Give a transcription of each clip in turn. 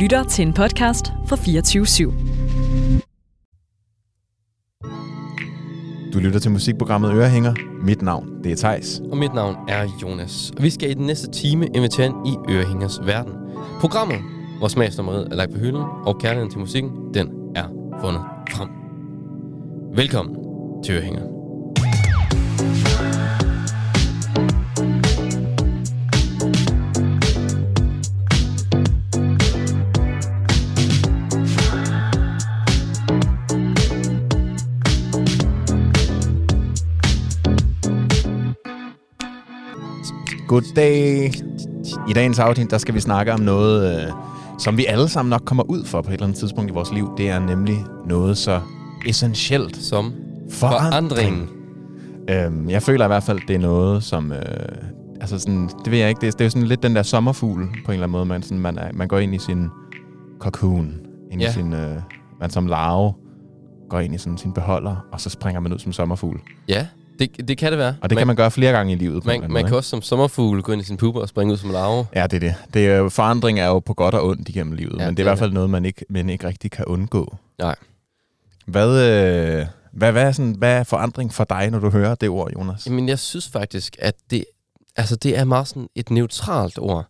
lytter til en podcast fra 24 /7. Du lytter til musikprogrammet Ørehænger. Mit navn, det er Tejs. Og mit navn er Jonas. Og vi skal i den næste time invitere ind i Ørehængers verden. Programmet, hvor smagsdommeriet er lagt på hylden, og kærligheden til musikken, den er fundet frem. Velkommen til Ørehænger. Goddag. I dagens afsnit, der skal vi snakke om noget, øh, som vi alle sammen nok kommer ud for på et eller andet tidspunkt i vores liv. Det er nemlig noget så essentielt. Som Forandring. Øhm, jeg føler i hvert fald, det er noget, som... Øh, altså sådan, det ved jeg ikke. Det er, det er sådan lidt den der sommerfugl på en eller anden måde. Man, sådan, man, er, man går ind i sin cocoon. Ind Ja. i sin... Øh, man som larve går ind i sådan sin beholder, og så springer man ud som sommerfugl. Ja, det, det kan det være. Og det man, kan man gøre flere gange i livet. På man, man måde, kan også som sommerfugl gå ind i sin puber og springe ud som larve. Ja, det er det. det er, forandring er jo på godt og ondt igennem livet, Ja, men det er det i hvert er fald noget, man ikke, man ikke rigtig kan undgå. Nej. Hvad, øh, hvad, hvad, er sådan, hvad er forandring for dig, når du hører det ord, Jonas? Jamen, jeg synes faktisk, at det, altså, det er meget sådan et neutralt ord.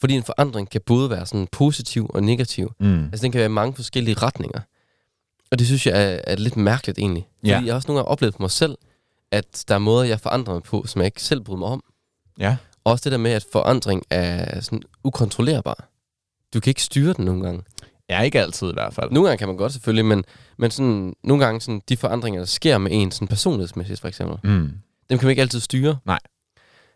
Fordi en forandring kan både være sådan positiv og negativ. Mm. Altså, den kan være i mange forskellige retninger. Og det synes jeg er, er lidt mærkeligt egentlig. Fordi Ja. jeg har også nogle gange oplevet på mig selv, at der er måder, jeg forandrer mig på, som jeg ikke selv bryder mig om. Ja. Og også det der med, at forandring er sådan ukontrollerbar. Du kan ikke styre den nogle gange. ja, ikke altid i hvert fald. Nogle gange kan man godt selvfølgelig, men, men sådan, nogle gange sådan, de forandringer, der sker med en sådan personlighedsmæssigt for eksempel, Mm. dem kan man ikke altid styre. Nej.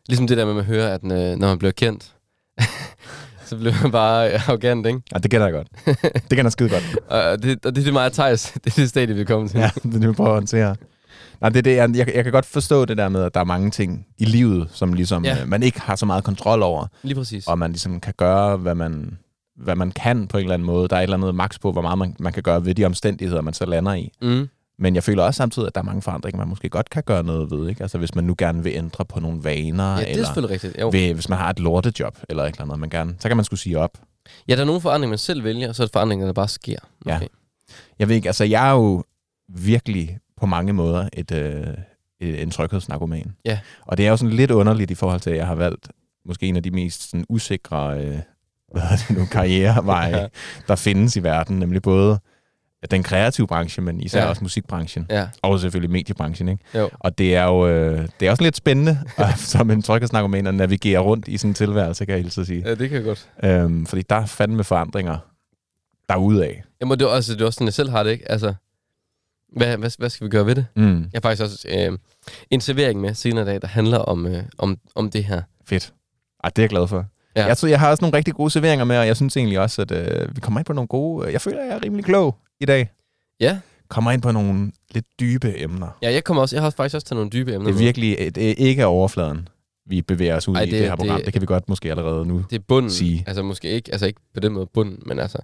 Ligesom det der med, at man hører, at øh, når man bliver kendt, så bliver man bare øh, arrogant, ikke? Ja, det kender jeg godt. det kender jeg skide godt. Og det, og det er det meget Thijs. Det er det stadie, vi er kommet til. Ja, det er det, vi prøver at håndtere. Nej, det er det, jeg, jeg, jeg kan godt forstå det der med, at der er mange ting i livet, som ligesom, Ja. ja. øh, man ikke har så meget kontrol over, Lige præcis. og man ligesom kan gøre, hvad man, hvad man kan på en eller anden måde. Der er et eller andet max på, hvor meget man, man kan gøre ved de omstændigheder, man så lander i. Mm. Men jeg føler også samtidig, at der er mange forandringer, man måske godt kan gøre noget ved. Ikke? Altså hvis man nu gerne vil ændre på nogle vaner, Ja, det er eller rigtigt. Jo. ved, hvis man har et lortejob, eller et eller andet, man gerne, så kan man skulle sige op. Ja, der er nogle forandringer, man selv vælger, og så er der forandringer, der bare sker. Ja. Okay. Jeg ved ikke, altså jeg er jo virkelig på mange måder et, øh, en tryghedsnarkoman. Ja. Og det er jo sådan lidt underligt i forhold til, at jeg har valgt måske en af de mest sådan, usikre øh, hvad det nu, karriereveje, Ja. der findes i verden, nemlig både den kreative branche, men især Ja. også musikbranchen. Ja, Og selvfølgelig mediebranchen, ikke? jo. Og det er jo øh, det er også lidt spændende, at, som en tryghedsnarkoman, at navigere rundt i sin tilværelse, kan jeg hilse sige. Ja, det kan jeg godt. Øhm, fordi der er fandme forandringer derudad. Jamen, det er også, det er også sådan, jeg selv har det, ikke? Altså, hvad, hvad, hvad skal vi gøre ved det? Mm. Jeg har faktisk også øh, en servering med senere i dag, der handler om, øh, om, om det her. Fedt. Ej, det er jeg glad for. Ja. Jeg, tror, jeg har også nogle rigtig gode serveringer med, og jeg synes egentlig også, at øh, vi kommer ind på nogle gode... Jeg føler, jeg er rimelig klog i dag. Ja, Kommer ind på nogle lidt dybe emner. ja jeg, kommer også, jeg har faktisk også taget nogle dybe emner Det er virkelig det er ikke overfladen, vi bevæger os ud Ej, det, i det- her program. det- Det, det kan vi godt måske allerede nu. Det er bunden. sige. Altså måske ikke, altså ikke på den måde bunden, men altså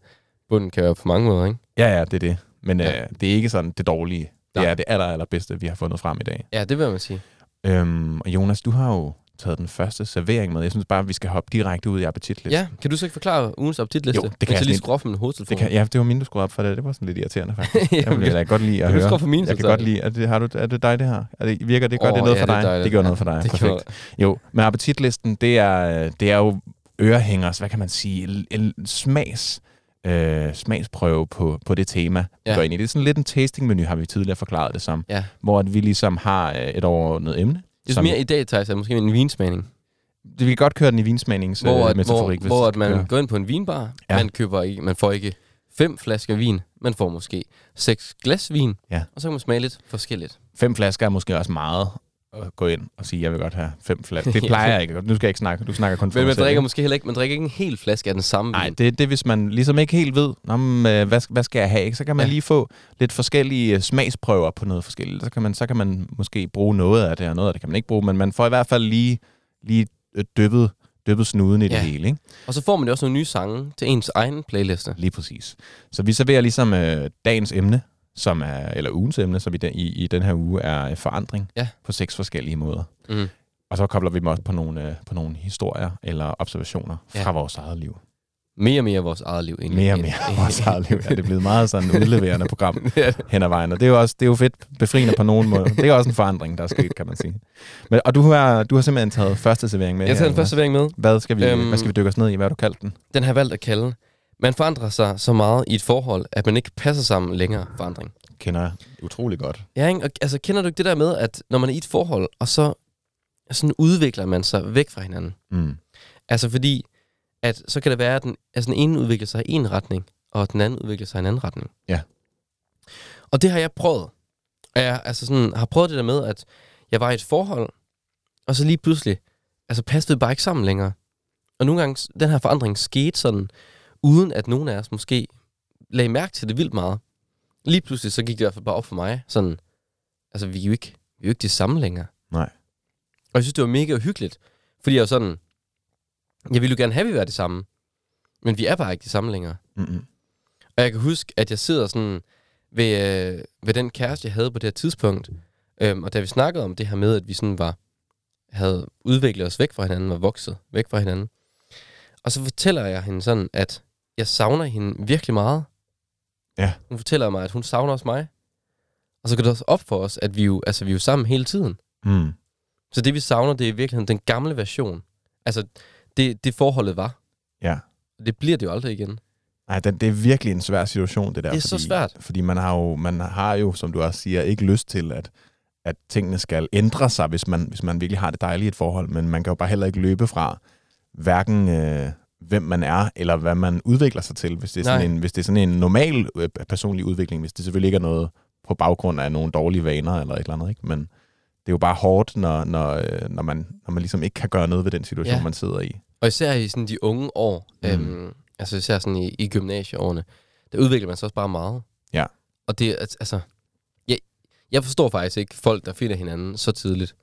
bunden kan være på mange måder, ikke? Ja, ja, det er det. Men Ja. øh, det er ikke sådan det dårlige. Det Nej. er det aller, allerbedste, vi har fundet frem i dag. Ja, det vil man sige. Øhm, og Jonas, du har jo taget den første servering med. Jeg synes bare, vi skal hoppe direkte ud i appetitlisten. Ja, kan du så ikke forklare ugens appetitliste? Jo, det kan jeg jeg lige snit. skruer op med min hovedtelefon. Det kan, ja, det var min, du skruede op for det. Det var sådan lidt irriterende, faktisk. ja, Jeg vil da godt lide at du høre. skrue for min, Jeg kan godt lide, er det, har du, er det dig det her? Er det, virker det, gør Åh, det noget ja, for det er dig? dejligt. det gør noget for dig, det perfekt. gjorde- Jo, men appetitlisten, det er, det er jo ørehængers, hvad kan man sige, en, en smags, øh, smagsprøve på, på det tema, vi Ja. går ind i. Det er sådan lidt en tastingmenu, har vi tidligere forklaret det som, Ja. hvor at vi ligesom har øh, et overordnet emne. Det er som- mere i dag, Thijs, er måske en vinsmagning. Vi kan godt køre den i vinsmagningens Hvor, øh, at, metaforik. hvor, hvor at man ja. går ind på en vinbar, Ja. man køber ikke, man får ikke fem flasker vin, man får måske seks glas vin, Ja. og så kan man smage lidt forskelligt. Fem flasker er måske også meget at gå ind og sige, jeg vil godt have fem flasker. Det plejer jeg ikke. Nu skal jeg ikke snakke. Du snakker kun for Men man drikker ikke? måske heller ikke, man drikker ikke en hel flaske af den samme Nej, vin. det, det er, hvis man ligesom ikke helt ved, Nå, men, øh, hvad, hvad skal jeg have, ikke? så kan man Ja. lige få lidt forskellige øh, smagsprøver på noget forskelligt. Så kan, man, så kan man måske bruge noget af det, og noget af det kan man ikke bruge, men man får i hvert fald lige, lige øh, dyppet, dyppet snuden i det Ja. hele. Ikke? Og så får man jo også nogle nye sange til ens egen playliste. Lige præcis. Så vi serverer ligesom øh, dagens emne, som er, eller ugens emne, som i den, i, i den her uge er forandring Ja. på seks forskellige måder. Mm. Og så kobler vi dem også på nogle, øh, på nogle historier eller observationer Ja. fra vores eget liv. mere og mere vores eget liv. Egentlig. mere og mere vores eget liv. Ja, det er blevet meget sådan et udleverende program hen ad vejen. Og det er jo også det er jo fedt befriende på nogen måde. Det er også en forandring, der er sket, kan man sige. Men, og du har, du har simpelthen taget første servering med Jeg her, tager den første servering med. hvad? Hvad skal, vi, Øhm, hvad skal vi dykke os ned i? Hvad har du kaldt den? Den har jeg valgt at kalde. Man forandrer sig så meget i et forhold, at man ikke passer sammen længere forandring. Kender jeg utrolig godt. Ja, ikke? Og, altså, kender du ikke det der med, at når man er i et forhold, og så sådan udvikler man sig væk fra hinanden? Mm. Altså fordi, at så kan det være, at den, altså den ene udvikler sig i en retning, og den anden udvikler sig i en anden retning. Ja. Og det har jeg prøvet. Jeg altså sådan, har prøvet det der med, at jeg var i et forhold, og så lige pludselig, altså passede det bare ikke sammen længere. Og nogle gange, den her forandring skete sådan, uden at nogen af os måske lagde mærke til det vildt meget. Lige pludselig, så gik det i hvert fald bare op for mig, sådan, altså vi er jo ikke, vi er jo ikke de samme længere. Nej. Og jeg synes, det var mega uhyggeligt, fordi jeg var sådan, jeg ville jo gerne have, at vi var det samme, men vi er bare ikke de samme længere. Mm-mm. Og jeg kan huske, at jeg sidder sådan ved, øh, ved den kæreste, jeg havde på det her tidspunkt, øhm, og da vi snakkede om det her med, at vi sådan var, havde udviklet os væk fra hinanden, var vokset væk fra hinanden, og så fortæller jeg hende sådan, at jeg savner hende virkelig meget. Ja. Hun fortæller mig, at hun savner også mig. Og så går det også op for os, at vi jo, altså, vi er jo sammen hele tiden. Mm. Så det, vi savner, det er i virkeligheden den gamle version. Altså, det, det forholdet var. Ja. Det bliver det jo aldrig igen. Nej, den, det er virkelig en svær situation, det der. Det er så fordi, svært. Fordi man har, jo, man har jo, som du også siger, ikke lyst til, at, at tingene skal ændre sig, hvis man, hvis man virkelig har det dejlige et forhold. Men man kan jo bare heller ikke løbe fra hverken øh, hvem man er, eller hvad man udvikler sig til, hvis det er sådan, en, hvis det er sådan en normal øh, personlig udvikling, hvis det selvfølgelig ikke er noget på baggrund af nogle dårlige vaner eller et eller andet. Ikke? Men det er jo bare hårdt, når, når, øh, når, man, når man ligesom ikke kan gøre noget ved den situation, Ja. man sidder i. Og især i sådan de unge år, Mm. øhm, altså især sådan i, i gymnasieårene, der udvikler man sig også bare meget. Ja. Og det al- altså, jeg, jeg forstår faktisk ikke folk, der finder hinanden så tidligt,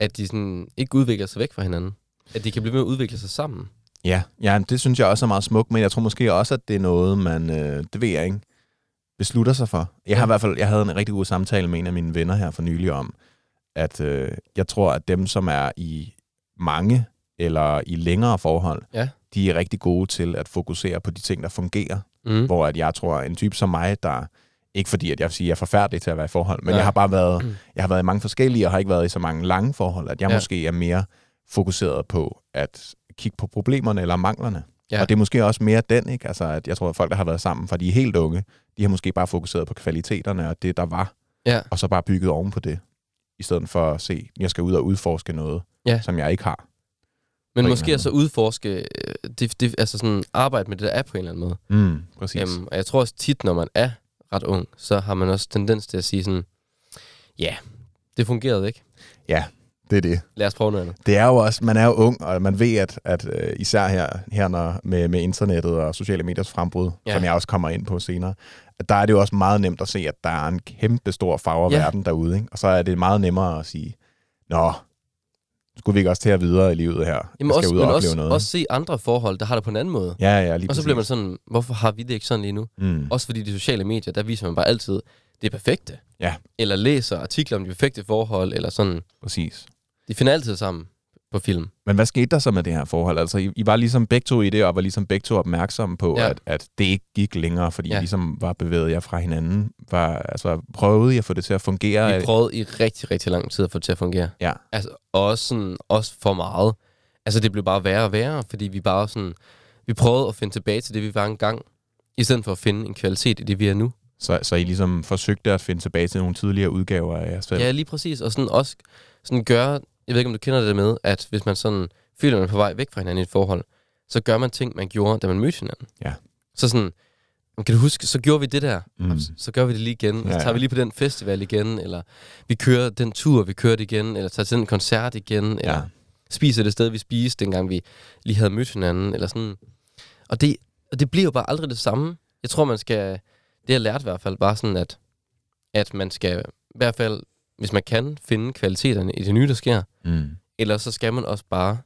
at de sådan ikke udvikler sig væk fra hinanden. At de kan blive ved med at udvikle sig sammen. Ja, ja, det synes jeg også er meget smukt, men jeg tror måske også, at det er noget, man, øh, det ved jeg ikke, beslutter sig for. Jeg har Ja. i hvert fald, jeg havde en rigtig god samtale med en af mine venner her for nylig om, at øh, jeg tror, at dem, som er i mange eller i længere forhold, Ja. de er rigtig gode til at fokusere på de ting, der fungerer. Mm. Hvor at jeg tror, en type som mig, der ikke fordi, at jeg vil sige, at jeg er forfærdelig til at være i forhold, men Nej. jeg har bare været, jeg har været i mange forskellige, og har ikke været i så mange lange forhold, at jeg Ja. ja. måske er mere fokuseret på at kigge på problemerne eller manglerne. Ja. Ja. Og det er måske også mere den, ikke? Altså, at jeg tror, at folk, der har været sammen, fra de er helt unge, de har måske bare fokuseret på kvaliteterne og det, der var, Ja. og så bare bygget oven på det, i stedet for at se, at jeg skal ud og udforske noget, Ja. som jeg ikke har. Men en måske altså udforske, øh, det, det, altså sådan arbejde med det, der er på en eller anden måde. Mm, præcis. Øhm, og jeg tror også tit, når man er ret ung, så har man også tendens til at sige sådan, ja, det fungerede ikke. Det er det. Lad os prøve noget andet. Det er jo også, man er jo ung, og man ved, at, at øh, især her, her når, med, med internettet og sociale mediers frembrud, Ja. som jeg også kommer ind på senere, at der er det jo også meget nemt at se, at der er en kæmpe stor farver Ja. verden derude. Ikke? Og så er det meget nemmere at sige, nå, skulle vi ikke også til at videre i livet her? Jamen skal også, ud og opleve også, noget. også se andre forhold, der har det på en anden måde. ja, ja, lige Og så bliver man sådan, hvorfor har vi det ikke sådan lige nu? Mm. Også fordi de sociale medier, der viser man bare altid det perfekte. Ja. Eller læser artikler om de perfekte forhold, eller sådan. Præcis. De finder altid sammen på film. Men hvad skete der så med det her forhold? Altså, I, I var ligesom begge to i det, og var ligesom begge to opmærksomme på, Ja. at, at det ikke gik længere, fordi ja. I ligesom var bevæget jer fra hinanden. Var, altså, prøvede I at få det til at fungere? Vi prøvede i rigtig, rigtig lang tid at få det til at fungere. Ja. Altså, også, sådan, også for meget. Altså, det blev bare værre og værre, fordi vi bare sådan... Vi prøvede at finde tilbage til det, vi var engang, i stedet for at finde en kvalitet i det, vi er nu. Så, så I ligesom forsøgte at finde tilbage til nogle tidligere udgaver af jer selv? Ja, lige præcis. Og sådan også sådan gøre... Jeg ved ikke, om du kender det med, at hvis man sådan føler, man er på vej væk fra hinanden i et forhold, så gør man ting, man gjorde, da man mødte hinanden. Ja. Så sådan... Kan du huske, så gjorde vi det der, Mm. så gør vi det lige igen, ja, Ja, så tager ja. vi lige på den festival igen, eller vi kører den tur, vi kørte igen, eller tager til den koncert igen, eller ja. spiser det sted, vi spiste, dengang vi lige havde mødt hinanden, eller sådan. Og det, og det bliver jo bare aldrig det samme. Jeg tror, man skal, det jeg lært i hvert fald, bare sådan, at, at man skal, i hvert fald, hvis man kan, finde kvaliteterne i det nye, der sker, Mm. eller så skal man også bare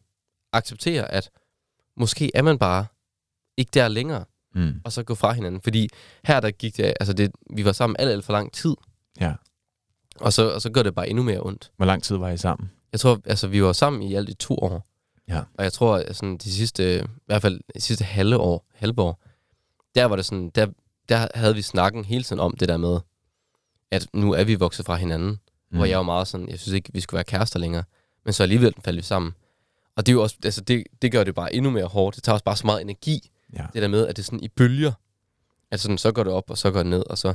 acceptere, at måske er man bare ikke der længere, Mm. og så gå fra hinanden. Fordi her, der gik det, altså det, vi var sammen alt, alt for lang tid, Ja. og så, og så gør det bare endnu mere ondt. Hvor lang tid var I sammen? Jeg tror, altså vi var sammen i alt i to år. Ja. Og jeg tror, at sådan de sidste, i hvert fald de sidste halve år, halve år, der var det sådan, der, der havde vi snakken hele tiden om det der med, at nu er vi vokset fra hinanden. Mm. Hvor jeg var meget sådan, jeg synes ikke, vi skulle være kærester længere. Men så alligevel faldt vi sammen. Og det er jo også, altså det, det gør det bare endnu mere hårdt. Det tager også bare så meget energi, Ja. det der med, at det er sådan i bølger. Altså sådan, så går det op, og så går det ned, og så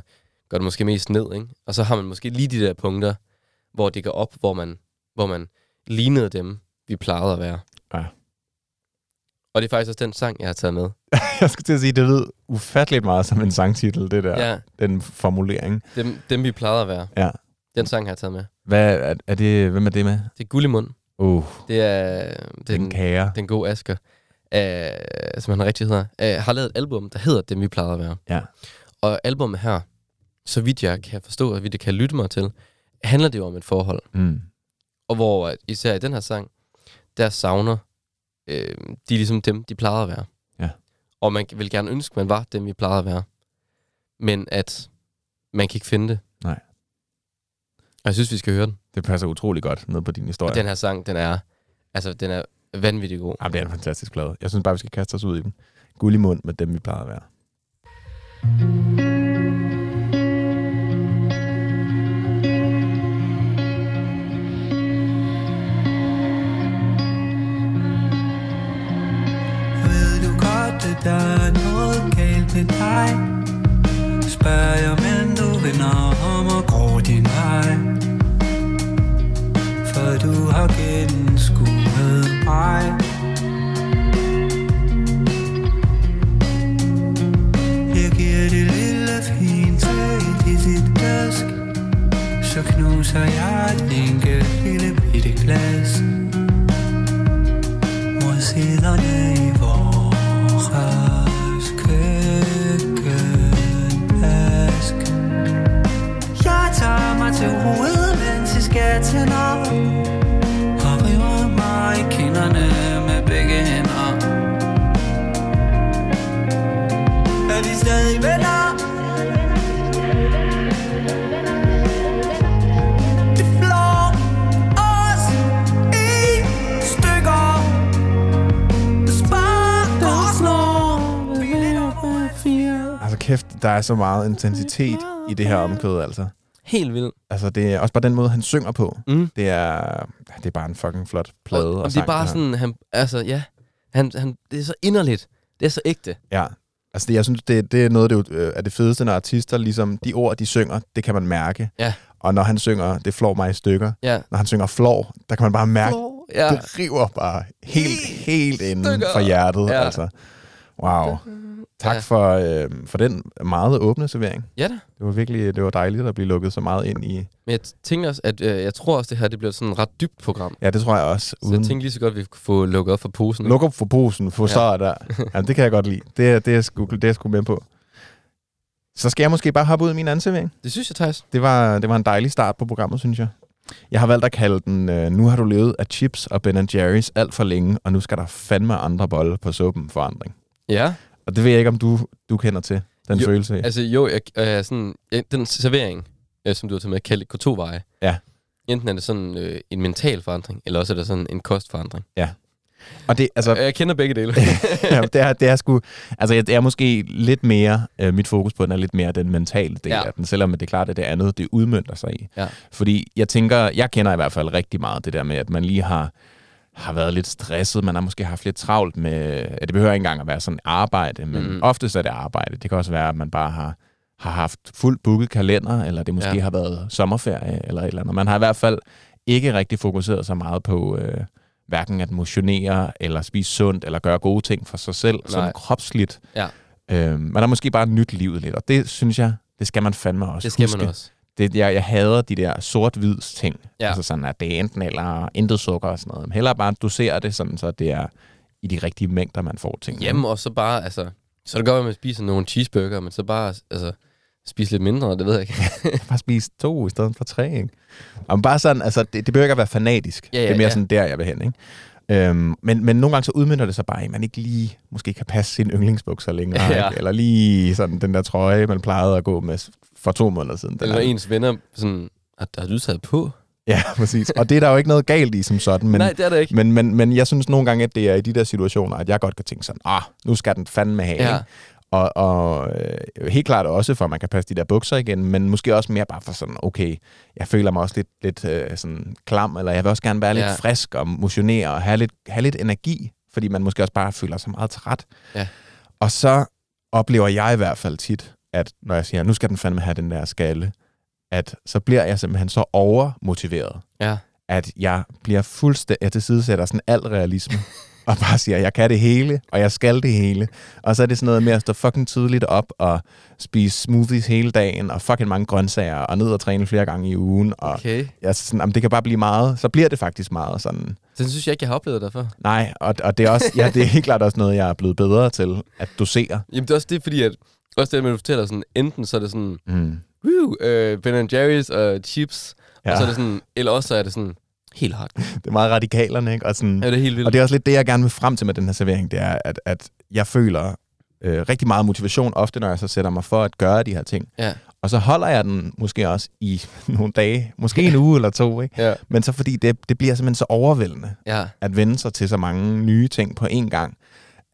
går det måske mest ned, ikke? Og så har man måske lige de der punkter, hvor det går op, hvor man, hvor man lignede dem, vi plejede at være. Ja. Og det er faktisk også den sang, jeg har taget med. Jeg skal til at sige, det lyder ufatteligt meget som en sangtitel, det der, Ja, den formulering. dem, dem vi plejede at være. Ja. Den sang har jeg taget med. Hvad er, er det, hvem er det med? Det er Guld i mund. Uh, Det er den den, kære. den gode Asger, øh, som han rigtig hedder, øh, har lavet et album, der hedder Dem vi plejede at være. Ja. Og albumet her, så vidt jeg kan forstå, og vidt jeg kan lytte mig til, handler det jo om et forhold. Mm. Og hvor at især i den her sang, der savner øh, de er ligesom dem, de plejede at være. Ja. Og man vil gerne ønske, man var dem, vi plejede at være. Men at man kan ikke finde det. Jeg synes, vi skal høre den. Det passer utrolig godt ned på din historie. Og den her sang, den er, altså, den er vanvittig god. Jamen, det er en fantastisk plade. Jeg synes bare, vi skal kaste os ud i den. Guld i mund med dem, vi plejer at være. Ved du godt, at der er noget galt med dig? Spørg jeg, men du vender om og går din du har gennemskuet mig. Jeg giver det lille fint tag i dit glas Så knuser jeg et enkelt lille bitte glas. Mod siderne i vores køkkenvask Jeg tager mig til hovedet, mens jeg skal til op kinderne med begge hænder Er vi stadig venner? Altså kæft, der er så meget intensitet i det her omkvæd, altså. Helt vildt. Altså, det er også bare den måde, han synger på. Mm. Det er, det er bare en fucking flot plade. og, og det er bare sådan, han, altså ja, han, han, det er så inderligt. Det er så ægte. Ja. Altså, det, jeg synes, det, det er noget det, er øh, af det fedeste, når artister, ligesom de ord, de synger, det kan man mærke. Ja. Og når han synger, det flår mig i stykker. Ja. Når han synger flår, der kan man bare mærke, Ja. det river bare helt, helt inden stykker. for hjertet. Ja. Altså. Wow. Tak Ja. for, øh, for den meget åbne servering. Ja da. Det var virkelig det var dejligt at blive lukket så meget ind i... Men jeg tænker også, at øh, jeg tror også, det her det bliver sådan et ret dybt program. Ja, det tror jeg også. Så jeg tænkte lige så godt, at vi kunne få lukket op for posen. Luk op for posen, få Ja. der. Jamen, det kan jeg godt lide. Det, er- det, er, sgu, det er jeg sgu med på. Så skal jeg måske bare hoppe ud i min anden servering. Det synes jeg, Thijs. Det var, det var en dejlig start på programmet, synes jeg. Jeg har valgt at kalde den, øh, nu har du levet af chips og Ben Jerry's alt for længe, og nu skal der fandme andre bolle på suppen forandring. Ja. Og det ved jeg ikke, om du, du kender til, den Jo, følelse. Altså jo, jeg, øh, sådan, ja, den servering, øh, som du har taget med, kaldt to veje. Ja. Enten er det sådan øh, en mental forandring, eller også er det sådan en kostforandring. Og det, altså, jeg kender begge dele. ja, det, er, det er sgu... Altså, det er måske lidt mere... Øh, mit fokus på den er lidt mere den mentale del Ja. ja. af den, selvom det er klart, at det andet, det udmyndter sig i. Ja. Fordi jeg tænker, jeg kender i hvert fald rigtig meget det der med, at man lige har har været lidt stresset, man har måske haft lidt travlt med, det behøver ikke engang at være sådan arbejde, men mm. oftest er det arbejde. Det kan også være, at man bare har, har haft fuldt booket kalender, eller det måske Ja. har været sommerferie, eller et eller andet. Man har i hvert fald ikke rigtig fokuseret så meget på øh, hverken at motionere, eller spise sundt, eller gøre gode ting for sig selv, sådan Nej. kropsligt. Ja. Øh, man har måske bare nyt livet lidt, og det synes jeg, det skal man fandme også det skal huske. man også. Det, jeg, jeg hader de der sort-hvids ting. Ja. Altså sådan, at det er enten eller intet sukker og sådan noget. Men hellere bare dosere det sådan, så det er i de rigtige mængder, man får ting. Jamen, og så bare, altså... Så det godt, at man spiser nogle cheeseburger, men så bare, altså... Spise lidt mindre, det ved jeg ikke. Bare spise to i stedet for tre, ikke? Og bare sådan, altså, det, det behøver ikke at være fanatisk. Ja, ja, det er mere ja. sådan der, jeg vil hen, ikke? Øhm, men, men nogle gange så udmynder det sig bare, at man ikke lige måske kan passe sine yndlingsbukser længere. Ja. Ikke? Eller lige sådan den der trøje, man plejede at gå med for to måneder siden. Den Eller er- ens venner sådan... Har, har du taget på? Ja, præcis. Og det er der jo ikke noget galt i som sådan. Men, Nej, det er det ikke. men, men, men jeg synes nogle gange, at det er i de der situationer, at jeg godt kan tænke sådan, ah, nu skal den fandme have. Ja. ikke? Og, og øh, helt klart også, for at man kan passe de der bukser igen, men måske også mere bare for sådan, okay, jeg føler mig også lidt, lidt øh, sådan klam, eller jeg vil også gerne være lidt Ja. frisk og motionere og have lidt, have lidt energi, fordi man måske også bare føler sig meget træt. Ja. Og så oplever jeg i hvert fald tit, at når jeg siger, nu skal den fandme have den der skalle, at så bliver jeg simpelthen så overmotiveret, Ja. at jeg bliver fuldstændig, jeg tilsidesætter sådan al realisme, og bare siger, jeg kan det hele, og jeg skal det hele. Og så er det sådan noget med at stå fucking tidligt op og spise smoothies hele dagen, og fucking mange grøntsager, og ned og træne flere gange i ugen. Og Okay. jeg sådan, jamen, det kan bare blive meget, så bliver det faktisk meget sådan, Den synes jeg ikke, jeg har oplevet derfor. nej, og, og det er også, ja, det er helt klart også noget, jeg er blevet bedre til at dosere. Jamen, det er også det, fordi at... Også det, du fortæller sådan, enten så er det sådan, Mm. woo, øh, Ben Jerry's og chips. Ja. og så er det sådan, eller også så er det sådan, helt hard. Det er meget radikalerne, ikke? Og sådan, Ja, det er helt vildt. Og det er også lidt det, jeg gerne vil frem til med den her servering, det er, at, at jeg føler øh, rigtig meget motivation ofte, når jeg så sætter mig for at gøre de her ting. Ja. Og så holder jeg den måske også i nogle dage, måske en uge eller to, ikke? Ja. Men så fordi det, det bliver simpelthen så overvældende, Ja. at vende sig til så mange nye ting på én gang,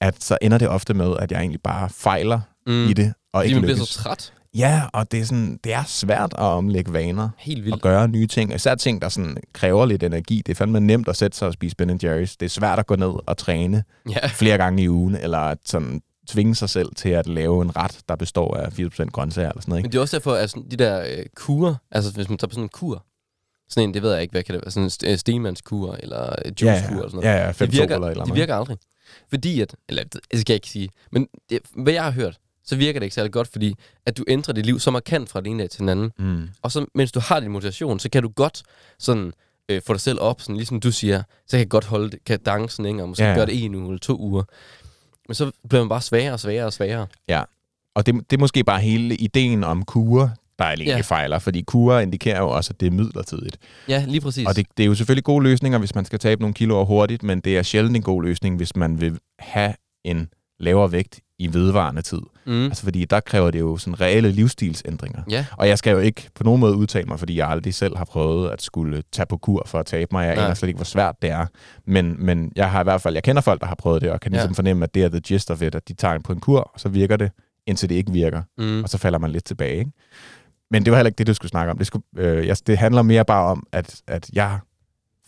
at så ender det ofte med, at jeg egentlig bare fejler Mm. i det, og Fordi ikke man bliver lykkes. så træt. Ja, og det er, sådan, det er svært at omlægge vaner Helt vildt. og gøre nye ting. Især ting, der sådan kræver lidt energi. Det er fandme nemt at sætte sig og spise Ben Jerry's. Det er svært at gå ned og træne Ja. flere gange i ugen, eller at sådan tvinge sig selv til at lave en ret, der består af 80% grøntsager eller sådan noget. Men Ikke? det er også derfor, at sådan, de der øh, kurer, altså hvis man tager på sådan en kur, sådan en, det ved jeg ikke, hvad kan det være, sådan en øh, stegemandskur, eller øh, juicekur, Ja, eller sådan noget. ja, ja, 5 det virker, eller eller det andet. virker aldrig. Fordi at, eller det skal jeg ikke sige, men det, hvad jeg har hørt, så virker det ikke særlig godt, fordi at du ændrer dit liv så markant fra den ene dag til den anden. Mm. Og så, mens du har din motivation, så kan du godt sådan øh, få dig selv op, sådan ligesom du siger, så kan jeg godt holde det, kadencen, ikke? og måske Ja, ja, ja. gøre det en uge eller to uger. Men så bliver man bare svagere og svagere og svagere. Og det, det er måske bare hele ideen om kure, der er egentlig Ja. ja. fejler, fordi kure indikerer jo også, at det er midlertidigt. Ja, lige præcis. Og det, det er jo selvfølgelig gode løsninger, hvis man skal tabe nogle kiloer hurtigt, men det er sjældent en god løsning, hvis man vil have en lavere vægt i vedvarende tid. mm. Altså fordi der kræver det jo sådan reelle livsstilsændringer. Ja, Og jeg skal jo ikke på nogen måde udtale mig, fordi jeg aldrig selv har prøvet at skulle tage på kur for at tabe mig. Jeg aner slet ikke, hvor svært det er. Men, men jeg har i hvert fald, jeg kender folk, der har prøvet det, og kan Ja. ligesom fornemme, at det er the gist of it, at de tager på en kur, og så virker det, indtil det ikke virker. mm. Og så falder man lidt tilbage. Ikke? Men det var heller ikke det, du skulle snakke om. Det, skulle, øh, jeg, det handler mere bare om, at, at jeg